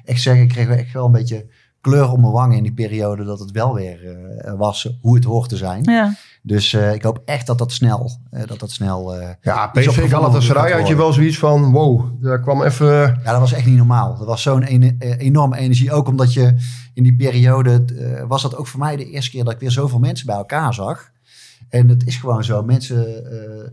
echt zeggen, ik kreeg echt wel een beetje kleur om mijn wangen in die periode dat het wel weer eh, was hoe het hoort te zijn. Ja. Dus eh, ik hoop echt dat dat snel, eh, dat dat snel eh, Ja, PSV Galatasaray had je wel zoiets van... Wow, daar kwam even... Ja, dat was echt niet normaal. Dat was zo'n ene- enorme energie. Ook omdat je in die periode... eh, was dat ook voor mij de eerste keer dat ik weer zoveel mensen bij elkaar zag. En het is gewoon zo. Mensen, eh,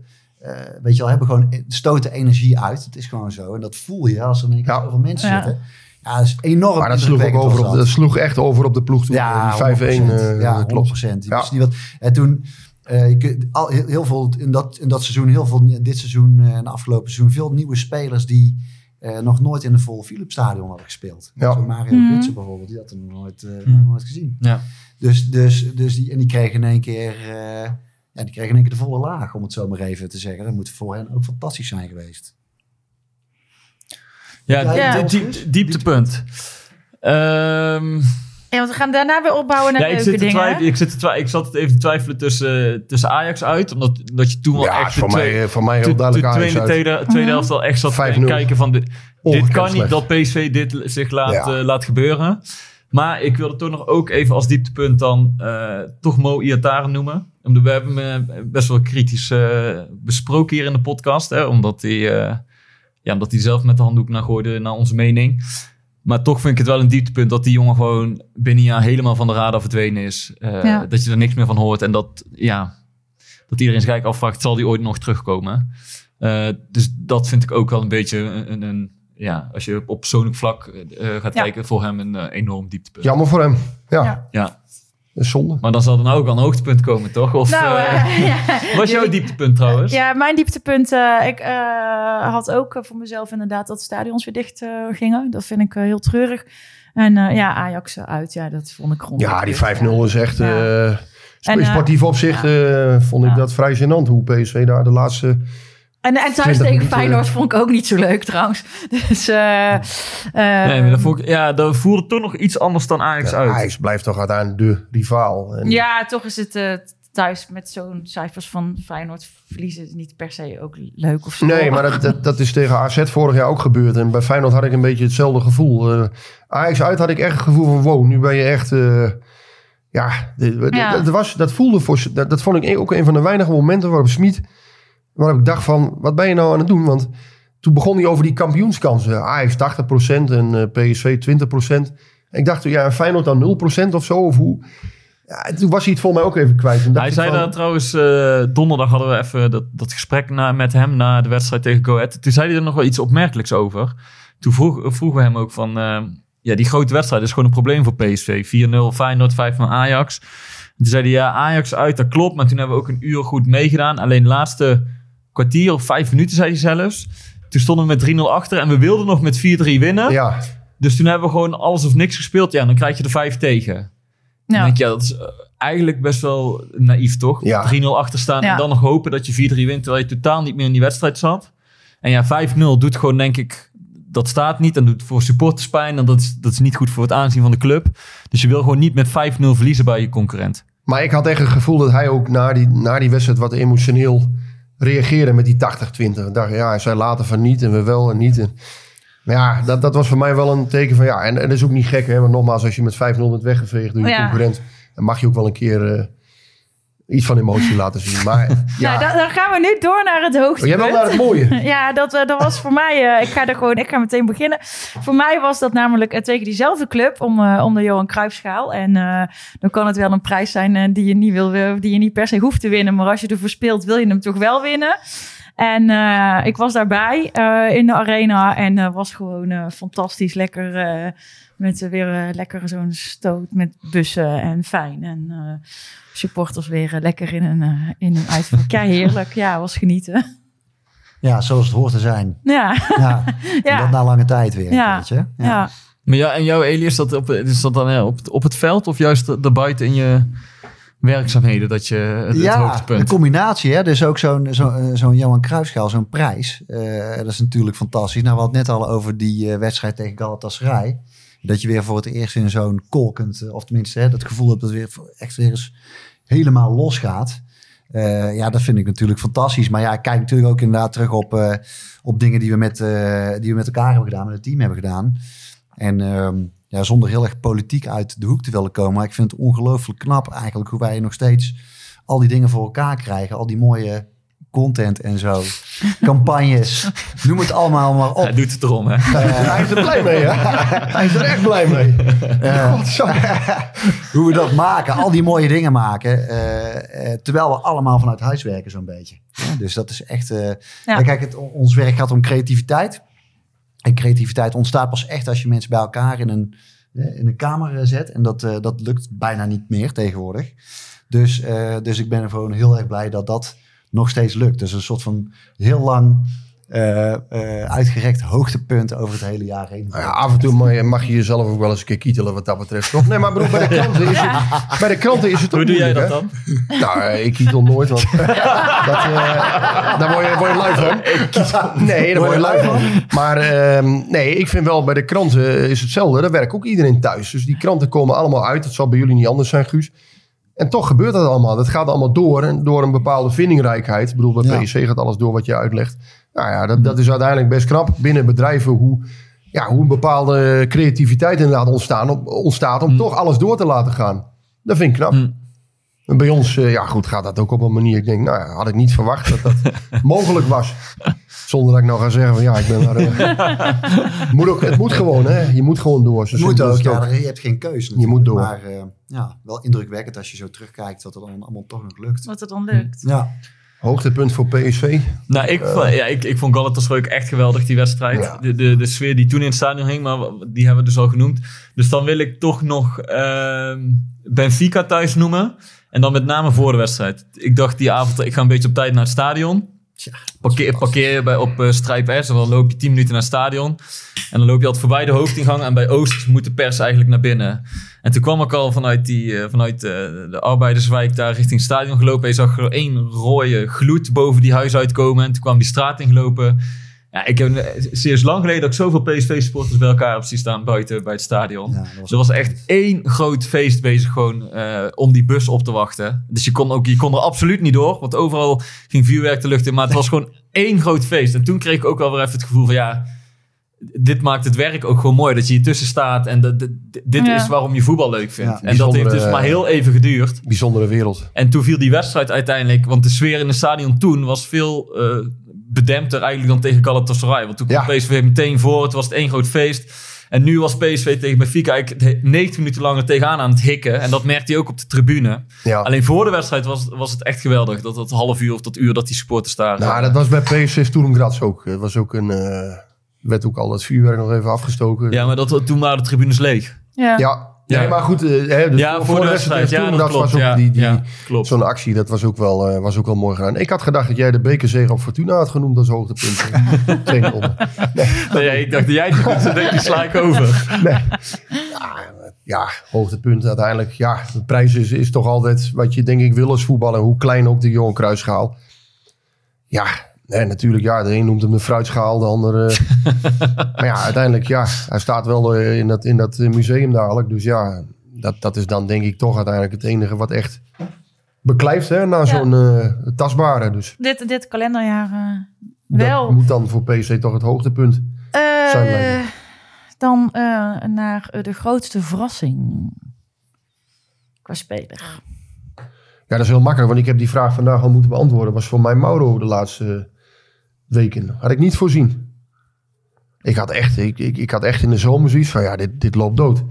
eh, weet je wel, hebben gewoon... stoten energie uit. Het is gewoon zo. En dat voel je als er in Ja. zoveel mensen Ja. zitten. Ja, dat is enorm Maar dat sloeg, ook over op, dat sloeg echt over op de ploeg toen. Ja, die 5-1. 100%. eh, ja, klopt. 100%. Je Ja. niet wat. En toen, eh, je kunt al, heel, veel in dat, in dat seizoen, heel veel dit seizoen eh, en afgelopen seizoen, veel nieuwe spelers die eh, nog nooit in een vol Philips stadion hadden gespeeld. Ja. Zo Mario Mhm. Gutsen bijvoorbeeld, die had er nog nooit, nog nooit gezien. Ja. Dus, dus, dus die, en die kregen in één keer, eh, ja, die kregen in één keer de volle laag, om het zo maar even te zeggen. Dat moet voor hen ook fantastisch zijn geweest. Ja, Ja. die- die- die- dieptepunt. Ehm, Ja, want we gaan daarna weer opbouwen naar ja, ik, leuke zit te dingen. twijfelen, ik, zit te twijfelen, ik zat het even te twijfelen tussen, tussen Ajax uit. Omdat dat je toen wel Ja, echt voor mij, voor mij heel de duidelijk tweede, Ajax uit. tweede, tweede helft al echt zat te 5-0. kijken van... Dit, kan niet dat PSV dit zich laat, Ja. eh, laat gebeuren. Maar ik wilde toch nog ook even als dieptepunt dan eh, toch Mo Iataren noemen. Omdat we hebben hem eh, best wel kritisch besproken hier in de podcast. Hè, omdat, hij, eh, ja, omdat hij zelf met de handdoek naar gooide naar onze mening. Maar toch vind ik het wel een dieptepunt dat die jongen gewoon binnen een jaar helemaal van de radar verdwenen is. Eh, Ja. Dat je er niks meer van hoort. En dat, ja, dat iedereen zich eigenlijk afvraagt, zal die ooit nog terugkomen? Eh, dus dat vind ik ook wel een beetje een, een, een- ja, als je op persoonlijk vlak eh, gaat Ja. kijken, voor hem een enorm dieptepunt. Jammer voor hem. Ja, Ja. Ja. dat is zonde. Maar dan zal er nou ook al een hoogtepunt komen, toch? Of, Nou, eh, eh, ja. wat is jouw dieptepunt trouwens? Ja, mijn dieptepunt. eh, ik eh, had ook voor mezelf inderdaad dat stadions weer dicht gingen. Dat vind ik heel treurig. En eh, ja, Ajax uit. Ja, dat vond ik gewoon. Ja, die 5-0 is echt... Ja. En, sportief opzicht eh, vond ik Ja. dat vrij gênant. Hoe PSV daar de laatste... En, en thuis 20 tegen. Feyenoord vond ik ook niet zo leuk trouwens. Dus eh, eh, Nee, maar dat, vond ik, ja, dat voelde toch nog iets anders dan Ajax Ja, uit. Ajax blijft toch uiteindelijk de rivaal. En, ja, toch is het eh, thuis met zo'n cijfers van Feyenoord verliezen niet per se ook leuk of zo. Nee, maar dat, dat, dat is tegen AZ vorig jaar ook gebeurd. En bij Feyenoord had ik een beetje hetzelfde gevoel. Eh Ajax uit had ik echt het gevoel van... Wow, nu ben je echt... eh, ja, Ja. Dat, was, dat voelde voor... Dat, dat vond ik ook een van de weinige momenten waarop Smit... Waarop ik dacht van, wat ben je nou aan het doen? Want toen begon hij over die kampioenskansen. Ajax 80% en eh, PSV 20%. Ik dacht, ja, en Feyenoord dan 0% of zo? Of hoe? Ja, toen was hij het volgens mij ook even kwijt. Hij zei van, dat trouwens, eh, donderdag hadden we even dat, dat gesprek na, met hem na de wedstrijd tegen Go Ahead. Toen zei hij er nog wel iets opmerkelijks over. Toen vroeg, vroegen we hem ook van, eh, ja, die grote wedstrijd is gewoon een probleem voor PSV. 4-0 Feyenoord, 5 van Ajax. En toen zeiden ja, Ajax uit, dat klopt. Maar toen hebben we ook een uur goed meegedaan. Alleen de laatste kwartier of vijf minuten, zei hij zelfs. Toen stonden we met 3-0 achter en we wilden nog met 4-3 winnen. Ja, Dus toen hebben we gewoon alles of niks gespeeld. Ja, dan krijg je er vijf tegen. Dan Ja. denk je, ja, dat is eh, eigenlijk best wel naïef, toch? Ja. 3-0 achter staan Ja. en dan nog hopen dat je 4-3 wint... terwijl je totaal niet meer in die wedstrijd zat. En ja, 5-0 doet gewoon, denk ik... Dat staat niet en doet voor supporters pijn. En dat is, dat is niet goed voor het aanzien van de club. Dus je wil gewoon niet met 5-0 verliezen bij je concurrent. maar ik had echt het gevoel dat hij ook na die, na die wedstrijd wat emotioneel reageerde met die 80-20. Ik dacht, ja, hij zei later van niet en we wel en niet. En, maar ja, dat, dat was voor mij wel een teken van ja. En, en dat is ook niet gek, hè. Want nogmaals, als je met 5-0 bent weggeveegd door je Ja. concurrent... dan mag je ook wel een keer eh, iets van emotie laten zien. Maar ja, Nou, dan, dan gaan we nu door naar het Oh, hoogtepunt. jij wil naar het mooie. Ja, dat, eh, dat was voor mij. eh, ik ga er gewoon, ik ga meteen beginnen. Voor mij was dat namelijk eh, tegen diezelfde club om, eh, om de Johan Cruijffschaal. En eh, dan kan het wel een prijs zijn die je niet wil, die je niet per se hoeft te winnen. Maar als je ervoor speelt, wil je hem toch wel winnen. En eh, ik was daarbij eh, in de arena en eh, was gewoon eh, fantastisch lekker. Met eh, weer eh, lekker zo'n stoot met bussen en fijn. En eh, supporters weer lekker in een, in een uitvak. Ja, heerlijk. Ja, was genieten. Ja, zoals het hoort te zijn. Ja, Ja, en ja. dat na lange tijd weer. Ja. Weet je? Ja. Maar ja, en jouw Eli, is dat, op, is dat dan ja, op, het- op het veld of juist daarbuiten in je werkzaamheden dat je het, het ja, een hoogtepunt? combinatie. Hè? Dus ook zo'n zo, zo'n Johan Cruijffschaal, zo'n prijs. eh, dat is natuurlijk fantastisch. Nou, we hadden het net al over die eh, wedstrijd tegen Galatasaray. Dat je weer voor het eerst in zo'n kolkend, eh, of tenminste hè, dat gevoel hebt dat het weer echt weer eens helemaal losgaat. Eh ja, dat vind ik natuurlijk fantastisch. Maar ja, ik kijk natuurlijk ook inderdaad terug op, eh, op dingen die we, met, die we met elkaar hebben gedaan, met het team hebben gedaan. En ehm, ja, zonder heel erg politiek uit de hoek te willen komen. Maar ik vind het ongelooflijk knap eigenlijk hoe wij nog steeds al die dingen voor elkaar krijgen. Al die mooie content en zo. Campagnes. Noem het allemaal maar op. Hij doet het erom, hè? Hij is er blij mee, hè? Hij is er echt blij mee. Eh, Godsamme. hoe we dat maken, al die mooie dingen maken. eh, eh, terwijl we allemaal vanuit huis werken zo'n beetje. Ja, dus dat is echt... eh, ja, Kijk, het, ons werk gaat om creativiteit. En creativiteit ontstaat pas echt als je mensen bij elkaar in een, eh, in een kamer eh, zet. En dat, eh, dat lukt bijna niet meer tegenwoordig. Dus, eh, dus ik ben er gewoon heel erg blij dat dat nog steeds lukt. Dus een soort van heel lang eh, eh, uitgerekt hoogtepunt over het hele jaar heen. Nou ja, af en toe mag je, mag je jezelf ook wel eens een keer kietelen wat dat betreft. Toch? Nee, maar bedoel, bij de kranten is het, bij de kranten is het ook Hoe doe jij dat dan? Nou, eh, ik kietel nooit, want dat, daar word je, word je lui van. Nee, daar word je lui van. Maar ehm, nee, ik vind wel bij de kranten is hetzelfde. Daar werkt ook iedereen thuis. Dus die kranten komen allemaal uit. Dat zal bij jullie niet anders zijn, Guus. En toch gebeurt dat allemaal. Dat gaat allemaal door. En door een bepaalde vindingrijkheid. Ik bedoel, bij Ja. PSC gaat alles door wat je uitlegt. Nou ja, dat, dat is uiteindelijk best knap binnen bedrijven hoe, ja, hoe een bepaalde creativiteit inderdaad ontstaan, ontstaat om toch alles door te laten gaan. Dat vind ik knap. Mm. En bij ons, eh, ja goed, gaat dat ook op een manier. Ik denk, nou ja, had ik niet verwacht dat dat mogelijk was. Zonder dat ik nou ga zeggen van ja, ik ben maar... eh, moet ook, het moet gewoon, hè. Je moet gewoon door. Zo Het moet ook, het ja, je hebt geen keuze. Je moet door. Maar eh, ja, wel indrukwekkend als je zo terugkijkt dat het dan allemaal toch nog lukt. Wat het dan lukt. Ja, Hoogtepunt voor PSV. Nou, ik, vond- ja, ik, ik vond Galatasaray ook echt geweldig, die wedstrijd. Ja. De, de, de sfeer die toen in het stadion hing, maar die hebben we dus al genoemd. Dus dan wil ik toch nog ehm, Benfica thuis noemen. En dan met name voor de wedstrijd. Ik dacht die avond, ik ga een beetje op tijd naar het stadion. Parkeer, parkeer je bij, op eh Strijp S en dan loop je 10 minuten naar het stadion. En dan loop je altijd voorbij de hoofdingang en bij Oost moet de pers eigenlijk naar binnen. En toen kwam ik al vanuit, die, eh, vanuit eh, de arbeiderswijk daar richting het stadion gelopen. En je zag er één rode gloed boven die huis uitkomen. En toen kwam die straat ingelopen. Ja, ik heb serieus lang geleden dat ik zoveel PSV-supporters bij elkaar heb zien staan buiten bij het stadion. ja, dat was Dus er was echt één groot feest bezig gewoon eh, om die bus op te wachten. Dus je kon, ook, je kon er absoluut niet door, want overal ging vuurwerk de lucht in. Maar het was gewoon één groot feest. En toen kreeg ik ook wel weer even het gevoel van ja, dit maakt het werk ook gewoon mooi. Dat je hier tussen staat en dat, dit Ja. is waarom je voetbal leuk vindt. Ja, en dat heeft dus maar heel even geduurd. Bijzondere wereld. En toen viel die wedstrijd uiteindelijk, want de sfeer in het stadion toen was veel eh, bedempter eigenlijk dan tegen Galatasaray. Want toen kwam Ja. PSV meteen voor, het was het één groot feest. En nu was PSV tegen Benfica eigenlijk 90 minuten langer tegenaan aan het hikken. En dat merkte hij ook op de tribune. Ja. Alleen voor de wedstrijd was, was het echt geweldig. Dat dat half uur of dat uur dat die supporters daar... Nou, dat was bij PSV Graz ook. Het was ook een, eh, werd ook al het vuurwerk nog even afgestoken. Ja, maar dat, toen waren de tribunes leeg. Ja. Ja, Ja. Nee, maar goed. eh, hè, dus Ja, voor de wedstrijd. Ja, dat klopt. was ook Ja, die, die, ja, klopt. Zo'n actie, dat was ook, wel, eh, was ook wel mooi gedaan. Ik had gedacht dat jij de bekerzege op Fortuna had genoemd als hoogtepunt. 2-0. Nee, ik dacht dat jij het goed zei, die sla ik over. Nee. Ja, ja, hoogtepunt uiteindelijk. Ja, de prijs is, is toch altijd wat je denk ik wil als voetballer. Hoe klein ook de Johan Cruijffschaal. Ja, nee, natuurlijk. Ja, de een noemt hem de fruitschaal, de ander... eh, maar ja, uiteindelijk, ja. Hij staat wel eh, in dat, in dat eh, museum dadelijk. Dus ja, dat, dat is dan denk ik toch uiteindelijk het enige wat echt beklijft. Hè, na zo'n tastbare. Dus Dit, dit kalenderjaar dat wel. moet dan voor PC toch het hoogtepunt zijn. Eh, lijkt me. dan eh, naar de grootste verrassing qua speler. Ja, dat is heel makkelijk, want ik heb die vraag vandaag al moeten beantwoorden. Was voor mij Mauro de laatste weken. Had ik niet voorzien. Ik had echt, ik, ik, ik had echt in de zomer zoiets van, ja, dit, dit loopt dood.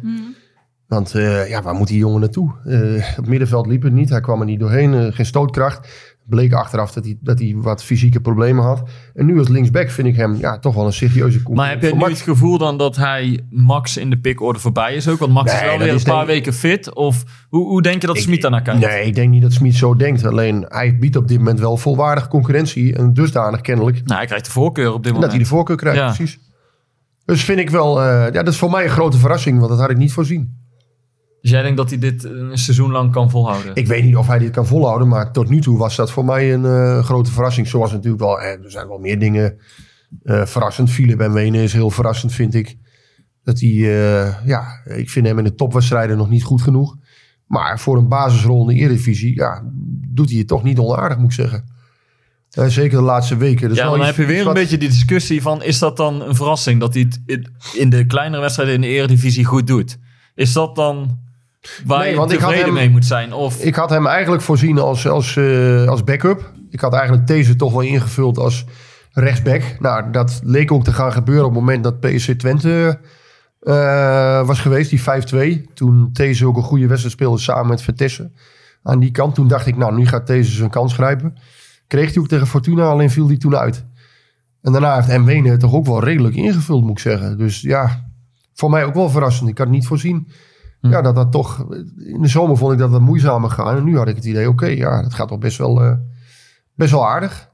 Want eh, ja, waar moet die jongen naartoe? Eh, het middenveld liep het niet. Hij kwam er niet doorheen. eh, geen stootkracht. Bleek achteraf dat hij, dat hij wat fysieke problemen had. En nu als linksback vind ik hem ja, toch wel een serieuze. Maar heb voor nu het gevoel dan dat hij Max in de pickorde voorbij is ook? Want Max is wel dat weer een paar weken fit. Of hoe, hoe denk je dat Smit daarnaar kijkt? Nee, ik denk niet dat Smit zo denkt. Alleen hij biedt op dit moment wel volwaardige concurrentie. En dusdanig kennelijk Nou, hij krijgt de voorkeur op dit dat moment. hij de voorkeur krijgt. Ja. Precies. Dus vind ik wel, eh, ja, dat is voor mij een grote verrassing. Want dat had ik niet voorzien. Dus jij denkt dat hij dit een seizoen lang kan volhouden? Ik weet niet of hij dit kan volhouden. Maar tot nu toe was dat voor mij een eh, grote verrassing. Zoals natuurlijk wel, eh, er zijn wel meer dingen eh, verrassend. Philip en Wenen is heel verrassend, vind ik. Dat hij, ja, ik vind hem in de topwedstrijden nog niet goed genoeg. Maar voor een basisrol in de Eredivisie, ja, doet hij het toch niet onaardig, moet ik zeggen. Zeker de laatste weken. Dus ja, dan heb je weer een beetje die discussie van... is dat dan een verrassing dat hij het in de kleinere wedstrijden in de Eredivisie goed doet? Is dat dan waar Nee, je want ik had tevreden hem- mee moet zijn? Of, Ik had hem eigenlijk voorzien als, als, eh, als backup. Ik had eigenlijk deze toch wel ingevuld als rechtsback. Nou, dat leek ook te gaan gebeuren op het moment dat PSC Twente eh, was geweest, die 5-2. Toen deze ook een goede wedstrijd speelde samen met Vertessen. Aan die kant, toen dacht ik, nou, nu gaat deze zijn kans grijpen. Kreeg hij ook tegen Fortuna, alleen viel hij toen uit. En daarna heeft Mwene het toch ook wel redelijk ingevuld, moet ik zeggen. Dus ja, voor mij ook wel verrassend. Ik had niet voorzien ja, dat dat toch... In de zomer vond ik dat wat moeizamer gaan. En nu had ik het idee, oké, ja, dat gaat toch best wel, eh, best wel aardig.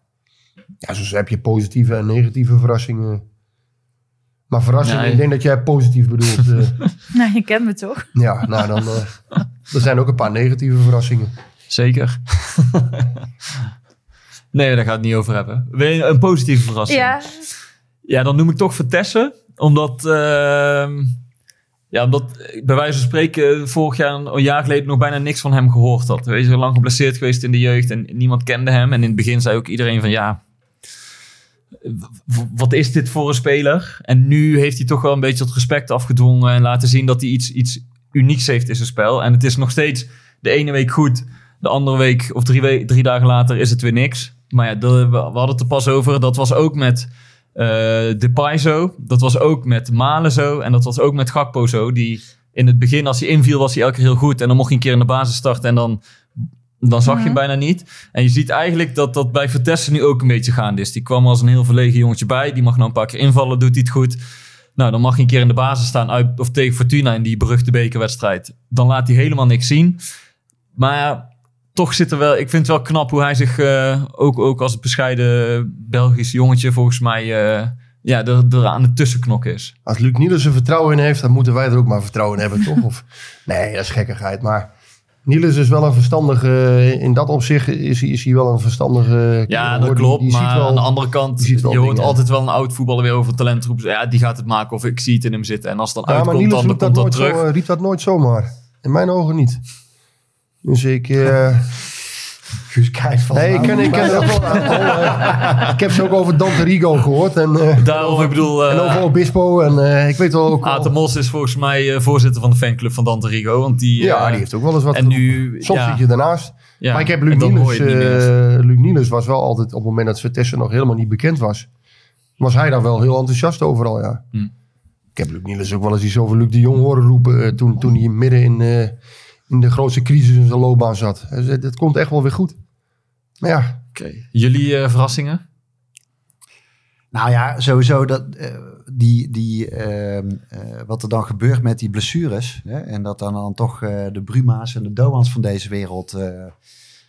Ja, soms heb je positieve en negatieve verrassingen. Maar verrassingen, ik denk dat jij positief bedoelt. Nou, je kent me toch? ja, nou dan... eh, er zijn ook een paar negatieve verrassingen. Zeker. nee, daar gaat het niet over hebben. Wil je een positieve verrassing? Ja. Ja, dan noem ik toch Vertessen. Omdat, ehm, ja, omdat ik bij wijze van spreken vorig jaar, een jaar geleden, nog bijna niks van hem gehoord had. Hij is lang geblesseerd geweest in de jeugd en niemand kende hem. En in het begin zei ook iedereen van ja, wat is dit voor een speler? En nu heeft hij toch wel een beetje het respect afgedwongen en laten zien dat hij iets, iets unieks heeft in zijn spel. En het is nog steeds de ene week goed, de andere week of drie, we- drie dagen later is het weer niks. Maar ja, we hadden het er pas over. Dat was ook met eh Depay zo. Dat was ook met Malen zo. En dat was ook met Gakpo zo. Die in het begin, als hij inviel, was hij elke keer heel goed. En dan mocht hij een keer in de basis starten en dan, dan zag je hem bijna niet. En je ziet eigenlijk dat dat bij Vertessen nu ook een beetje gaande is. Die kwam als een heel verlegen jongetje bij. Die mag nou een paar keer invallen, doet hij het goed. Nou, dan mag hij een keer in de basis staan uit, of tegen Fortuna in die beruchte bekerwedstrijd. Dan laat hij helemaal niks zien. Maar ja, toch zit er wel... Ik vind het wel knap hoe hij zich eh, ook, ook als bescheiden Belgisch jongetje volgens mij... eh, ja, er, er aan de tussenknok is. Als Luc Niels er vertrouwen in heeft, dan moeten wij er ook maar vertrouwen in hebben, toch? Of, nee, dat is gekkigheid. Maar Niels is wel een verstandige... In dat opzicht is, hij- is hij wel een verstandige... Ja, dat. Die- klopt. die maar wel- aan de andere kant, je hoort altijd wel een oud voetballer weer over talent roepen. Ja, die gaat het maken of ik zie het in hem zitten. En als het dan Ja, uitkomt, dan, dan komt dat terug. zo, dat nooit zomaar. In mijn ogen niet. Dus ik... eh, Guus kijkt van... nee, ik ken, ik ken het ook wel. eh, ik heb ze ook over Dante Rigo gehoord. En, eh, Daarom, ik bedoel... eh, en over Obispo. En eh, ik weet wel ook... wel- Aten Mos is volgens mij eh, voorzitter van de fanclub van Dante Rigo. Want die, ja, eh, die heeft ook wel eens wat En nu... Soms ja, zit je daarnaast. ja, maar ik heb Luc Niels... eh, Luc Niels was wel altijd... Op het moment dat Vitesse nog helemaal niet bekend was... Was hij daar wel heel enthousiast overal, ja. Hm. Ik heb Luc Niels ook wel eens iets over Luc de Jong horen roepen... eh, toen, toen hij midden in, eh, in de grootste crisis in zijn loopbaan zat. Hij zei, Het komt echt wel weer goed. Maar ja, Oké. Jullie eh, verrassingen? Nou ja, sowieso dat, eh, die, die, ehm, eh, wat er dan gebeurt met die blessures. Hè, en dat dan, dan toch eh, de Bruma's en de Doans van deze wereld eh,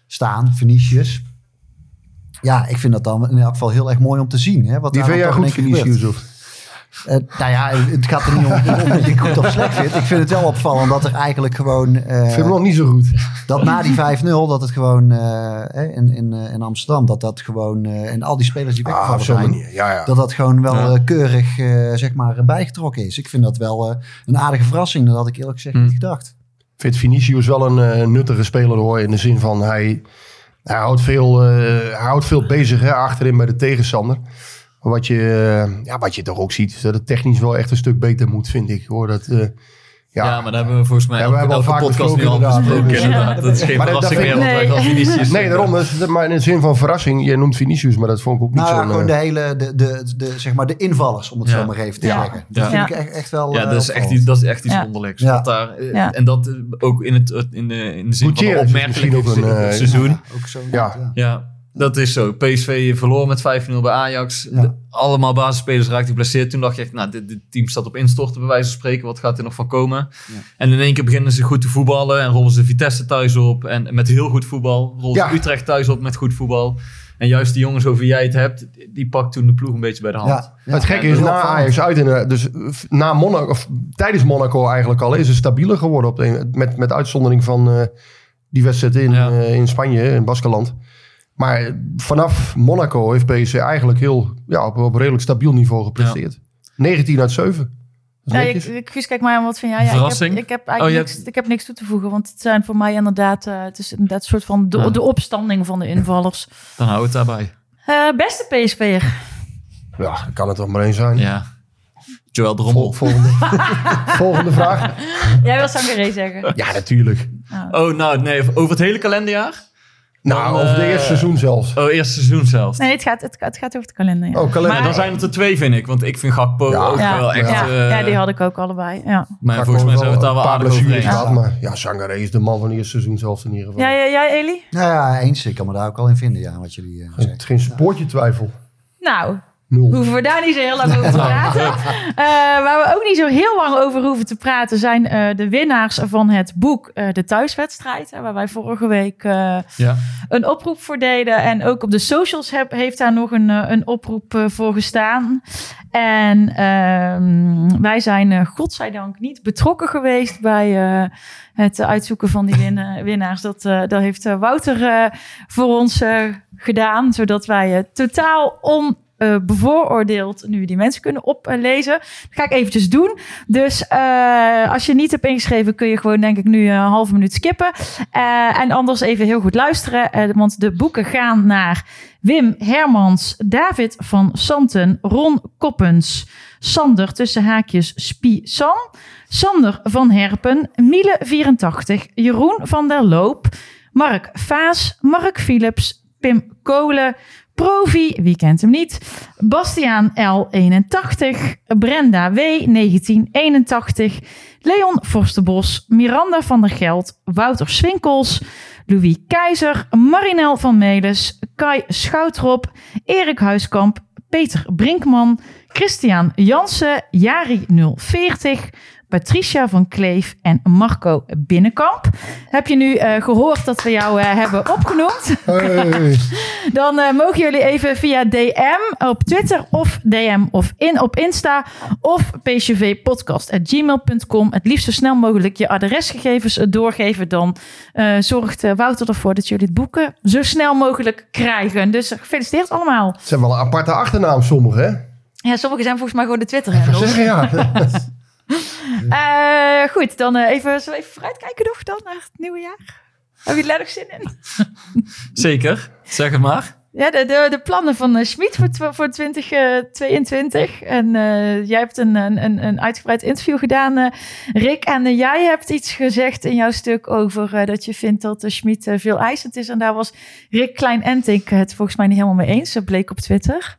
staan, Venetius. Ja, ik vind dat dan in elk geval heel erg mooi om te zien. Hè, wat Die vind jij goed, Eh, nou ja, het gaat er niet om, om dat ik goed of slecht vind. Ik vind het wel opvallend dat er eigenlijk gewoon... eh, Ik vind hem nog niet zo goed. dat na die 5-0, dat het gewoon eh, in, in, eh, in Amsterdam, dat dat gewoon... eh, en al die spelers die Ah, weggevallen zijn... Ja, ja. Dat dat gewoon wel Ja. keurig eh, zeg maar, bijgetrokken is. Ik vind dat wel eh, een aardige verrassing. Dat had ik eerlijk gezegd Hm. niet gedacht. Ik vind Vinicius wel een eh, nuttige speler hoor. In de zin van hij, hij, houdt, veel, eh, hij houdt veel bezig hè, achterin bij de tegenstander. Maar wat je, eh, ja, wat je toch ook ziet, is dat het technisch wel echt een stuk beter moet, vind ik. Hoor. Dat, eh, ja, Ja, maar daar hebben we volgens mij Ja, we elke, hebben al elke vaak podcast nu al besproken. Dat is geen Maar dat- verrassing dat meer, want wij gaan Vinicius. Nee, daarom. Dus, maar in de zin van verrassing, je noemt Vinicius, maar dat vond ik ook niet Nou ja, zo'n... gewoon eh, de hele, de, de, de, zeg maar de invallers, om het Ja. zo maar even te Ja. zeggen. Dat Ja. vind Ja. ik echt, echt wel Ja, dat is echt, iets- dat is echt iets Ja. wonderlijks. Ja. Wat daar, Ja. En dat ook in, het, in, de, in de zin Gutierrez van is een eh, seizoen. Ja, ook zo. Ja. Dat is zo. PSV verloor met 5-0 bij Ajax. Ja. De- allemaal basisspelers raakten geblesseerd. Toen dacht je echt, nou, dit, dit team staat op instorten bij wijze van spreken. Wat gaat er nog van komen? Ja. En in één keer beginnen ze goed te voetballen. En rollen ze Vitesse thuis op. En met heel goed voetbal. Rollen Ja. ze Utrecht thuis op met goed voetbal. En juist die jongens over wie jij het hebt, die pakt toen de ploeg een beetje bij de hand. Ja. Ja. het gekke is, dat na Ajax uit, en, dus na Monaco, of tijdens Monaco eigenlijk al, is het stabieler geworden. Op de, met, met uitzondering van eh, die wedstrijd in, Ja. eh, in Spanje, in Baskeland. Maar vanaf Monaco heeft PSV eigenlijk heel, ja, op, op redelijk stabiel niveau gepresteerd. 19 uit 7. Dat is Ja, ik, ik, Guus, kijk maar aan wat vind jij? Ja, Verrassing? Ik heb, ik heb eigenlijk Oh, niks, ik heb niks toe te voegen, want het zijn voor mij inderdaad, eh, het is inderdaad een soort van de, Ja. de opstanding van de invallers. Dan hou het daarbij. Eh, beste PSV'er. Ja, kan het toch maar één zijn. Ja. Joël Drommel. Vol- volgende. volgende vraag. Jij wil Sangaré zeggen. Ja, natuurlijk. Oh, nou, nee, over het hele kalenderjaar? Nou, over de eh, eerste seizoen zelfs. Oh, eerste seizoen zelfs. Nee, het gaat, het, het gaat over het kalender. Ja. Oh, kalender. Maar dan zijn het er twee, vind ik. Want ik vind Gakpo Ja. ook ja, wel echt... ja, eh, ja, die had ik ook allebei. Ja, Maar volgens mij zijn we het daar wel aardig over eens. gehad. Maar ja, Sangaré is de man van het eerste seizoen zelfs in ieder geval. ja, ja jij, Eli? Nou ja, eens. Ik kan me daar ook al in vinden, ja, wat jullie eh, Het zeggen. is geen spoortje twijfel. Nou, Nul. hoeven we daar niet zo heel lang over te praten. Eh, waar we ook niet zo heel lang over hoeven te praten... zijn eh, de winnaars van het boek eh, De Thuiswedstrijd. waar wij vorige week Ja. een oproep voor deden. En ook op de socials heb, heeft daar nog een, een oproep voor gestaan. En ehm, wij zijn godzijdank niet betrokken geweest bij het uitzoeken van die win winnaars. Dat, dat heeft Wouter voor ons gedaan, zodat wij totaal on uh, bevooroordeeld nu die mensen kunnen oplezen. Dat ga ik eventjes doen. Dus uh, als je niet hebt ingeschreven, kun je gewoon denk ik nu een halve minuut skippen. Uh, en anders even heel goed luisteren. want de boeken gaan naar Wim Hermans, David van Santen, Ron Koppens, Sander tussen haakjes Spie-San, Sander van Herpen, Miele 84, Jeroen van der Loop, Mark Vaas, Mark Philips, Pim Kolen, Provi, wie kent hem niet? Bastiaan L81, Brenda W 1981, Leon Forstenbos, Miranda van der Geld, Wouter Swinkels, Louis Keizer, Marinel van Melis, Kai Schoutrop, Erik Huiskamp, Peter Brinkman, Christian Jansen, Jari 040, Patricia van Kleef en Marco Binnenkamp. Heb je nu uh, gehoord dat we jou uh, hebben opgenoemd? Hey. Dan uh, mogen jullie even via DM op Twitter of DM of in op Insta of pcvpodcast.gmail.com. Het liefst zo snel mogelijk je adresgegevens doorgeven. Dan uh, zorgt Wouter ervoor dat jullie het boeken zo snel mogelijk krijgen. Dus gefeliciteerd allemaal. Het zijn wel een aparte achternaam, sommige, hè? Ja, sommige zijn volgens mij gewoon de twitter handles zeggen, ja. uh, goed, dan uh, even, zo even vooruitkijken nog dan naar het nieuwe jaar. Heb je er erg zin in? Zeker, zeg het maar. Ja, de, de, de plannen van uh, Schmid voor, voor 2022. En jij hebt een, een, een uitgebreid interview gedaan, Rick. En jij hebt iets gezegd in jouw stuk over dat je vindt dat de Schmid veel eisend is. En daar was Rick Klein-Entink het volgens mij niet helemaal mee eens. Dat bleek op Twitter.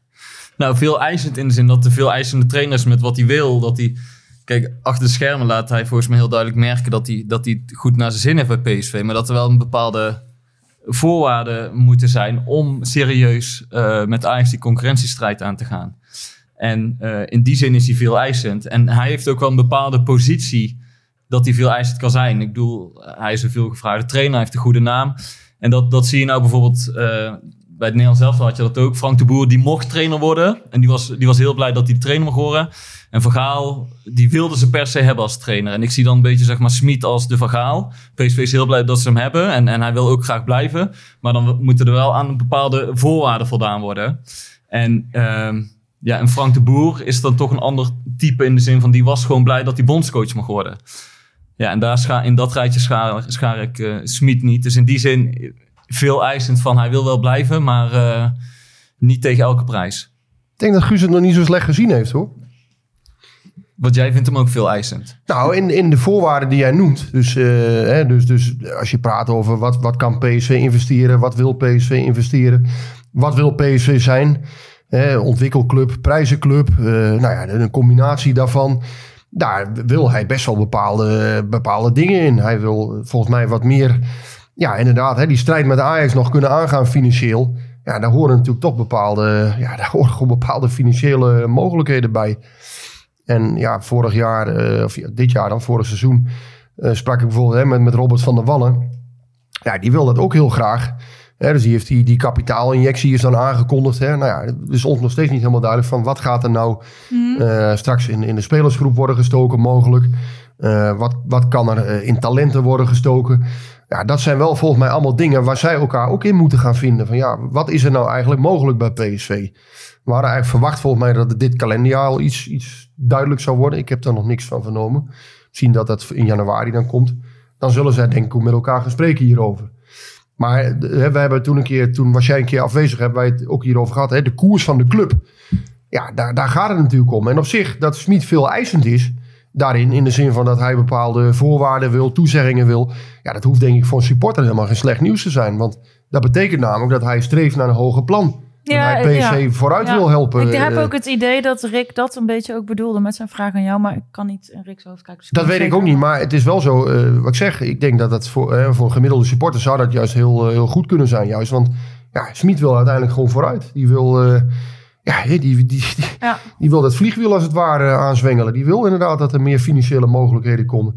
Nou, veel eisend in de zin dat de veel eisende trainers met wat hij wil, dat hij... Kijk, achter de schermen laat hij volgens mij heel duidelijk merken dat hij, dat hij goed naar zijn zin heeft bij PSV. Maar dat er wel een bepaalde voorwaarden moeten zijn om serieus eh, met Ajax die concurrentiestrijd aan te gaan. En eh, in die zin is hij veel eisend. En hij heeft ook wel een bepaalde positie dat hij veel eisend kan zijn. Ik bedoel, hij is een veelgevraagde trainer, hij heeft een goede naam. En dat, dat zie je nou bijvoorbeeld eh, bij het Nederlands zelf had je dat ook. Frank de Boer, die mocht trainer worden. En die was, die was heel blij dat hij trainer mag worden. En Vergaal, die wilde ze per se hebben als trainer. En ik zie dan een beetje, zeg maar, Smit als de Vergaal. PSV is heel blij dat ze hem hebben. En, en hij wil ook graag blijven. Maar dan moeten er wel aan bepaalde voorwaarden voldaan worden. En, ehm, ja, en Frank de Boer is dan toch een ander type in de zin van... die was gewoon blij dat hij bondscoach mag worden. Ja, en daar scha in dat rijtje schaar, ik eh Smit niet. Dus in die zin veel eisend van hij wil wel blijven, maar eh, niet tegen elke prijs. Ik denk dat Guus het nog niet zo slecht gezien heeft hoor. Want jij vindt hem ook veel eisend. Nou, in, in de voorwaarden die jij noemt. Dus, eh, hè, dus, dus als je praat over wat, wat kan PSV investeren, wat wil PSV investeren, wat wil PSV zijn, hè, ontwikkelclub, prijzenclub, eh, nou ja, een combinatie daarvan. Daar wil hij best wel bepaalde, bepaalde dingen in. Hij wil volgens mij wat meer, ja inderdaad, hè, die strijd met Ajax nog kunnen aangaan financieel. Ja, daar horen natuurlijk toch bepaalde, ja, daar horen gewoon bepaalde financiële mogelijkheden bij. En ja, vorig jaar, eh, of ja, dit jaar dan, vorig seizoen, eh, sprak ik bijvoorbeeld hè, met, met Robert van der Wallen. Ja, die wil dat ook heel graag. Hè, dus die heeft die, die kapitaalinjectie is dan aangekondigd. Hè. Nou ja, het is ons nog steeds niet helemaal duidelijk van wat gaat er nou eh, straks in, in de spelersgroep worden gestoken mogelijk. Wat, wat kan er in talenten worden gestoken. Ja, dat zijn wel volgens mij allemaal dingen waar zij elkaar ook in moeten gaan vinden. Van ja, wat is er nou eigenlijk mogelijk bij PSV? We hadden eigenlijk verwacht volgens mij dat dit kalenderjaar al iets, iets duidelijk zou worden. Ik heb daar nog niks van vernomen. Zien dat dat in januari dan komt. Dan zullen zij denk ik met elkaar gaan spreken hierover. Maar eh, we hebben toen een keer, toen was jij een keer afwezig, hebben wij het ook hierover gehad. Hè? De koers van de club. Ja, daar, daar gaat het natuurlijk om. En op zich, dat Smit veel eisend is, daarin, in de zin van dat hij bepaalde voorwaarden wil, toezeggingen wil. Ja, dat hoeft denk ik voor een supporter helemaal geen slecht nieuws te zijn. Want dat betekent namelijk dat hij streeft naar een hoger plan. Ja, dat hij PSV ja. vooruit Ja. wil helpen. Ik heb Eh, ook het idee dat Rick dat een beetje ook bedoelde met zijn vraag aan jou, maar ik kan niet in Rick's hoofd kijken. dus Dat weet ik ook niet, maar het is wel zo, eh, wat ik zeg. Ik denk dat dat voor, eh, voor een gemiddelde supporter zou dat juist heel, eh, heel goed kunnen zijn. Juist, want ja, Smit wil uiteindelijk gewoon vooruit. Die wil, eh, ja, die, die, die, Ja. die wil dat vliegwiel als het ware aanzwengelen. Die wil inderdaad dat er meer financiële mogelijkheden komen.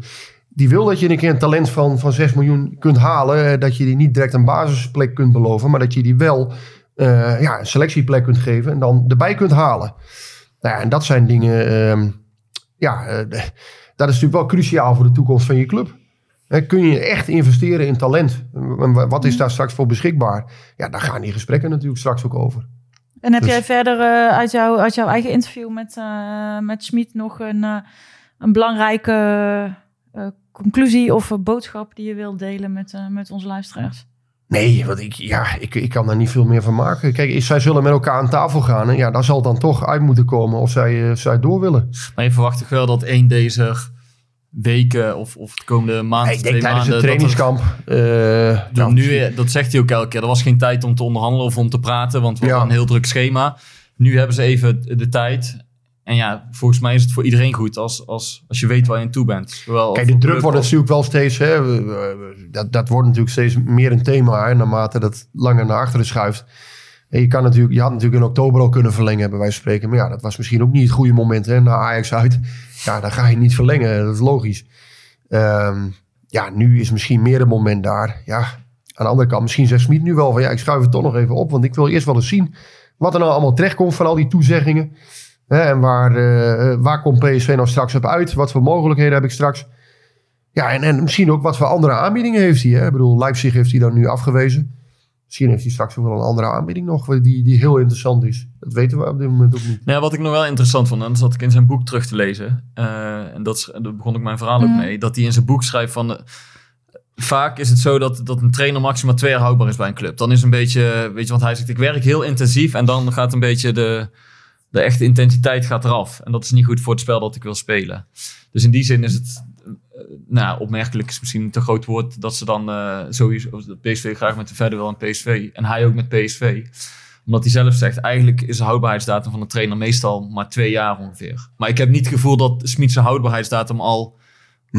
Die wil dat je een keer een talent van, van 6 miljoen kunt halen. eh, Dat je die niet direct een basisplek kunt beloven, maar dat je die wel eh, ja, een selectieplek kunt geven en dan erbij kunt halen. Nou ja, en dat zijn dingen, ehm, ja, eh, dat is natuurlijk wel cruciaal voor de toekomst van je club. Hè, kun je echt investeren in talent? En wa- wat is daar straks voor beschikbaar? Ja, daar gaan die gesprekken natuurlijk straks ook over. En heb Dus- jij verder eh, uit, jou, uit jouw eigen interview met, eh met Schmid nog een, eh, een belangrijke eh, conclusie of een boodschap die je wilt delen met, eh, met onze luisteraars? Nee, want ik, ja, ik, ik kan daar niet veel meer van maken. Kijk, zij zullen met elkaar aan tafel gaan. En ja, daar zal dan toch uit moeten komen of zij, zij door willen. Maar je verwacht toch wel dat één deze weken of, of de komende maanden, ik denk twee tijdens maanden... het dat trainingskamp. eh, Dan nou, nu, dat zegt hij ook elke keer. Er was geen tijd om te onderhandelen of om te praten, want we Ja. hadden een heel druk schema. Nu hebben ze even de tijd. En ja, volgens mij is het voor iedereen goed als, als, als je weet waar je aan toe bent. Zowel Kijk, de druk wordt natuurlijk wel steeds... Hè, dat, dat wordt natuurlijk steeds meer een thema... Hè, naarmate dat langer naar achteren schuift. Je, kan natuurlijk, je had natuurlijk in oktober al kunnen verlengen, bij wijze van spreken. Maar ja, dat was misschien ook niet het goede moment. Hè, naar Ajax uit. Ja, dan ga je niet verlengen. Dat is logisch. Ehm, ja, nu is misschien meer het moment daar. Ja, aan de andere kant, misschien zegt Smit nu wel van... Ja, ik schuif het toch nog even op. Want ik wil eerst wel eens zien wat er nou allemaal terechtkomt van al die toezeggingen. Hè, en waar, eh, waar komt PSV nou straks op uit? Wat voor mogelijkheden heb ik straks? Ja, en, en misschien ook wat voor andere aanbiedingen heeft hij. Hè? Ik bedoel, Leipzig heeft hij dan nu afgewezen. Misschien heeft hij straks ook wel een andere aanbieding nog, die, die heel interessant is. Dat weten we op dit moment ook niet. Nou ja, wat ik nog wel interessant vond, en dat zat ik in zijn boek terug te lezen. eh, en dat, is- daar begon ik mijn verhaal ook mee. Dat hij in zijn boek schrijft van... eh, vaak is het zo dat, dat een trainer maximaal twee jaar houdbaar is bij een club. Dan is een beetje, weet je, want hij zegt ik werk heel intensief en dan gaat een beetje de, de echte intensiteit gaat eraf. En dat is niet goed voor het spel dat ik wil spelen. Dus in die zin is het, nou opmerkelijk is misschien een te groot woord dat ze dan eh sowieso, dat PSV graag met de verder wil aan PSV. En hij ook met PSV omdat hij zelf zegt, eigenlijk is de houdbaarheidsdatum van een trainer meestal maar twee jaar ongeveer. Maar ik heb niet het gevoel dat Smit zijn houdbaarheidsdatum al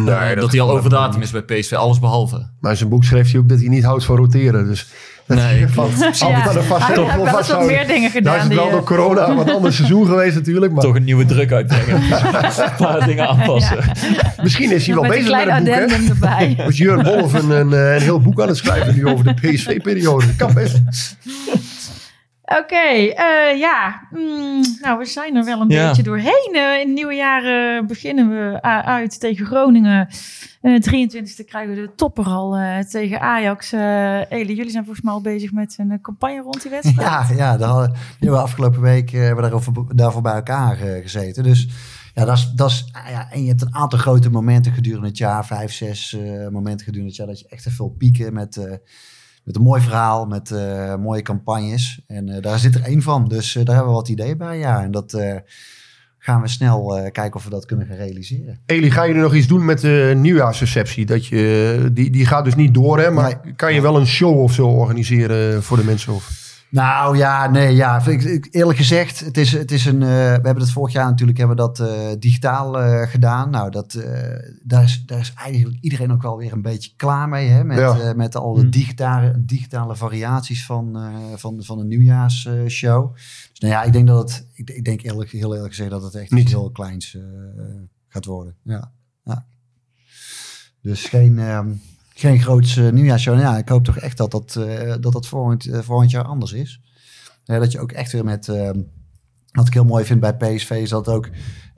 Nee, Eh, dat, dat hij al over datum is bij PSV, alles behalve. Maar in zijn boek schreef hij ook dat hij niet houdt van roteren. Dus dat Nee, van altijd aan de vast hij wil heeft wel wat meer dingen Nou gedaan. is het die, wel door corona een wat ander seizoen geweest natuurlijk. Maar Toch een nieuwe druk uitbrengen. een paar dingen aanpassen. misschien is hij wel met een bezig met een boek. Hè? addendum erbij. Was Jurgen Wolf een, een, een heel boek aan het schrijven nu over de PSV-periode. Dat kan best. Oké, eh, ja. Mm, nou, we zijn er wel een Ja. beetje doorheen. Eh, in het nieuwe jaar eh, beginnen we a- uit tegen Groningen. Eh 23e krijgen we de topper al eh, tegen Ajax. Eh Eli, jullie zijn volgens mij al bezig met een eh, campagne rond die wedstrijd. Ja, ja daar hadden, die hebben we afgelopen week eh, hebben we daarover, daarvoor bij elkaar eh, gezeten. Dus ja, dat is, dat is, ah ja, en je hebt een aantal grote momenten gedurende het jaar, vijf, zes eh, momenten gedurende het jaar, dat je echt wil pieken met, eh, met een mooi verhaal, met eh, mooie campagnes. En eh, daar zit er één van, dus eh, daar hebben we wat ideeën bij, ja. En dat gaan we snel kijken of we dat kunnen gaan realiseren. Eli, ga je er nog iets doen met de nieuwjaarsreceptie? Dat je, die, die gaat dus niet door, hè? Maar kan je wel een show of zo organiseren voor de mensen? Of? Nou ja, nee, ja. vind Ik, ik- eerlijk gezegd, het is, het is een. eh, we hebben het vorig jaar natuurlijk hebben we dat eh, digitaal eh, gedaan. Nou, dat, eh, daar, is, daar is eigenlijk iedereen ook wel weer een beetje klaar mee. Hè, met, Ja. eh, met al de digitale, digitale variaties van, eh, van, van een nieuwjaarsshow. dus nou ja, ik denk dat het. Ik, ik denk eerlijk, heel eerlijk gezegd dat het echt Niet. iets heel kleins eh, gaat worden. Ja. ja. Dus geen. Geen groots eh, nieuwjaarsshow. Nou Ja, ik hoop toch echt dat dat, eh, dat, dat volgend, eh, volgend jaar anders is. Dat je ook echt weer met... ehm, wat ik heel mooi vind bij PSV is dat ook,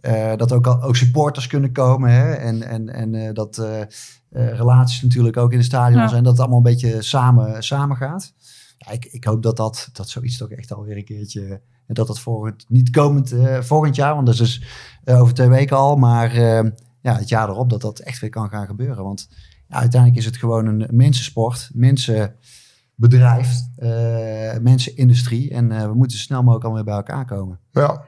eh, dat ook, al, ook supporters kunnen komen. Hè? En, en, en eh, dat eh, eh, relaties natuurlijk ook in de stadion Ja. zijn. Dat het allemaal een beetje samen, samen gaat. Ja, ik, ik hoop dat, dat, dat zoiets toch echt alweer een keertje... En dat dat volgend, niet komend eh, volgend jaar, want dat is dus eh, over twee weken al. Maar eh, ja, het jaar erop dat dat echt weer kan gaan gebeuren. Want ja, uiteindelijk is het gewoon een mensensport, mensenbedrijf, eh mensenindustrie. En eh, we moeten zo snel mogelijk allemaal weer bij elkaar komen. Ja.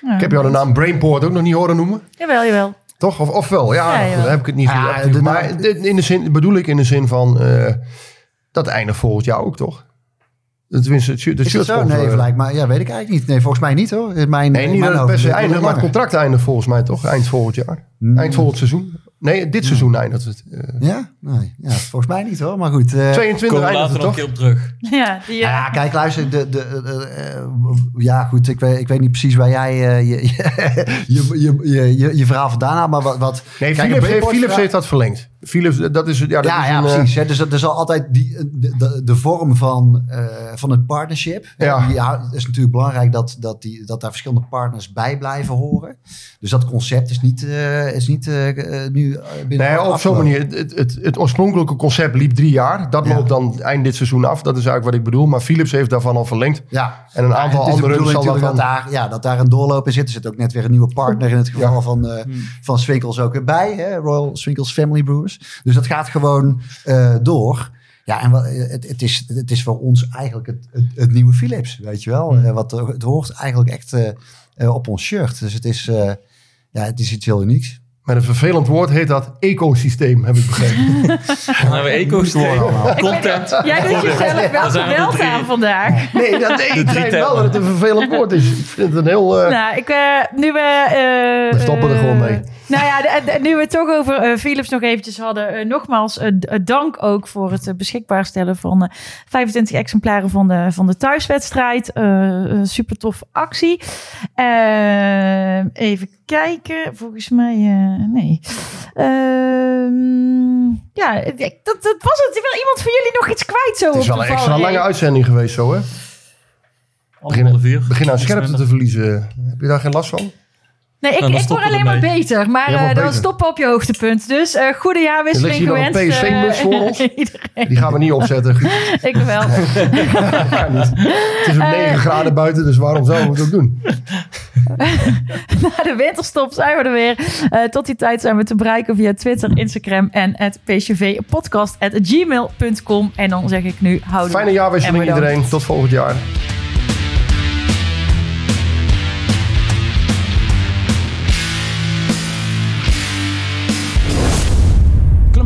Ja. Ik heb jou de naam Brainport ook nog niet horen noemen. Jawel, jawel. Toch? Of, of wel? Ja, Ja, dan heb ik het niet Ja, de- Maar in de zin, bedoel ik in de zin van... eh, dat eindigt volgend jaar ook, toch? Tenminste, het shirt- de Is het zo? Nee, lijkt me, ja, weet ik eigenlijk niet. Nee, volgens mij niet hoor. In Mijn, Nee, niet mijn dat het per se hoofd- eindigt, maar het contract eindigt volgens mij toch? Eind volgend jaar. Mm. Eind volgend seizoen. Nee, dit seizoen eindigt het. eh. Ja? Nee, ja, volgens mij niet hoor. Maar goed. eh, 22 Komen we eindigt later het nog een toch? keer op terug. Ja, die, eh, Ja, kijk, luister. De, de, eh, eh, ja, goed. Ik weet, ik weet niet precies waar jij eh, je, je, je, je, je, je verhaal vandaan haalt. Maar wat. wat Nee, kijk, Philips, Philips heeft dat verlengd. Philips, dat is, ja, dat Ja, is ja een, eh, precies. Hè. Dus er zal altijd die, de, de, de vorm van, eh, van het partnership. Ja. Hou- het is natuurlijk belangrijk dat, dat, die, dat daar verschillende partners bij blijven horen. Dus dat concept is niet, eh, is niet eh, eh, nu eh, binnen. Nee, op zo'n manier. Het, het, het, het oorspronkelijke concept liep drie jaar. Dat Ja. loopt dan eind dit seizoen af. Dat is eigenlijk wat ik bedoel. Maar Philips heeft daarvan al verlengd. Ja. En een Ja, aantal is anderen bedoeling zal daarvan... dat daar, ja, dat daar een doorloop in zit. Er zit ook net weer een nieuwe partner in het geval Ja. van, eh van Swinkels ook erbij. Hè? Royal Swinkels Family Brewers. Dus dat gaat gewoon eh, door. Ja, en wat, het, het, is, het is voor ons eigenlijk het, het, het nieuwe Philips, weet je wel. Eh, wat, het hoort eigenlijk echt eh, eh, op ons shirt. Dus het is, eh, ja, het is iets heel unieks. Met een vervelend woord heet dat ecosysteem, heb ik begrepen. Dan hebben we ecosysteem, content. Jij doet jezelf wel geweld aan vandaag. nee, dat, nee ik wel dat het een vervelend woord is. Ik vind het een heel... eh, Nou, ik, eh, nu we... eh, We stoppen er eh, gewoon mee. Nou ja, de- de- nu we het toch over eh, Philips nog eventjes hadden. eh, nogmaals, eh, dank ook voor het beschikbaar stellen van eh, 25 exemplaren van de, van de thuiswedstrijd. Super tof actie. Even kijken. Volgens mij, eh, nee. Ehm, ja, dat, dat was het. Wil iemand van jullie nog iets kwijt zo het is wel een extra lange uitzending geweest zo, hè? Uur. Begin aan scherpte te verliezen. Heb je daar geen last van? Nee, ik, ik word alleen maar beter. Maar eh, dan beter. stoppen op je hoogtepunt. Dus eh goede Er jaarwisseling ligt hier nog een gewenst. PSV-bus eh, voor ons. Die gaan we niet opzetten. Ik wel. Kan niet. Het is ook 9 graden buiten, dus waarom zouden we het ook doen? Na de winterstop zijn we er weer. Eh, tot die tijd zijn we te bereiken via Twitter, Instagram en het pcvpodcast at gmail.com. En dan zeg ik nu houden. Fijne jaarwisseling iedereen. Tot volgend jaar.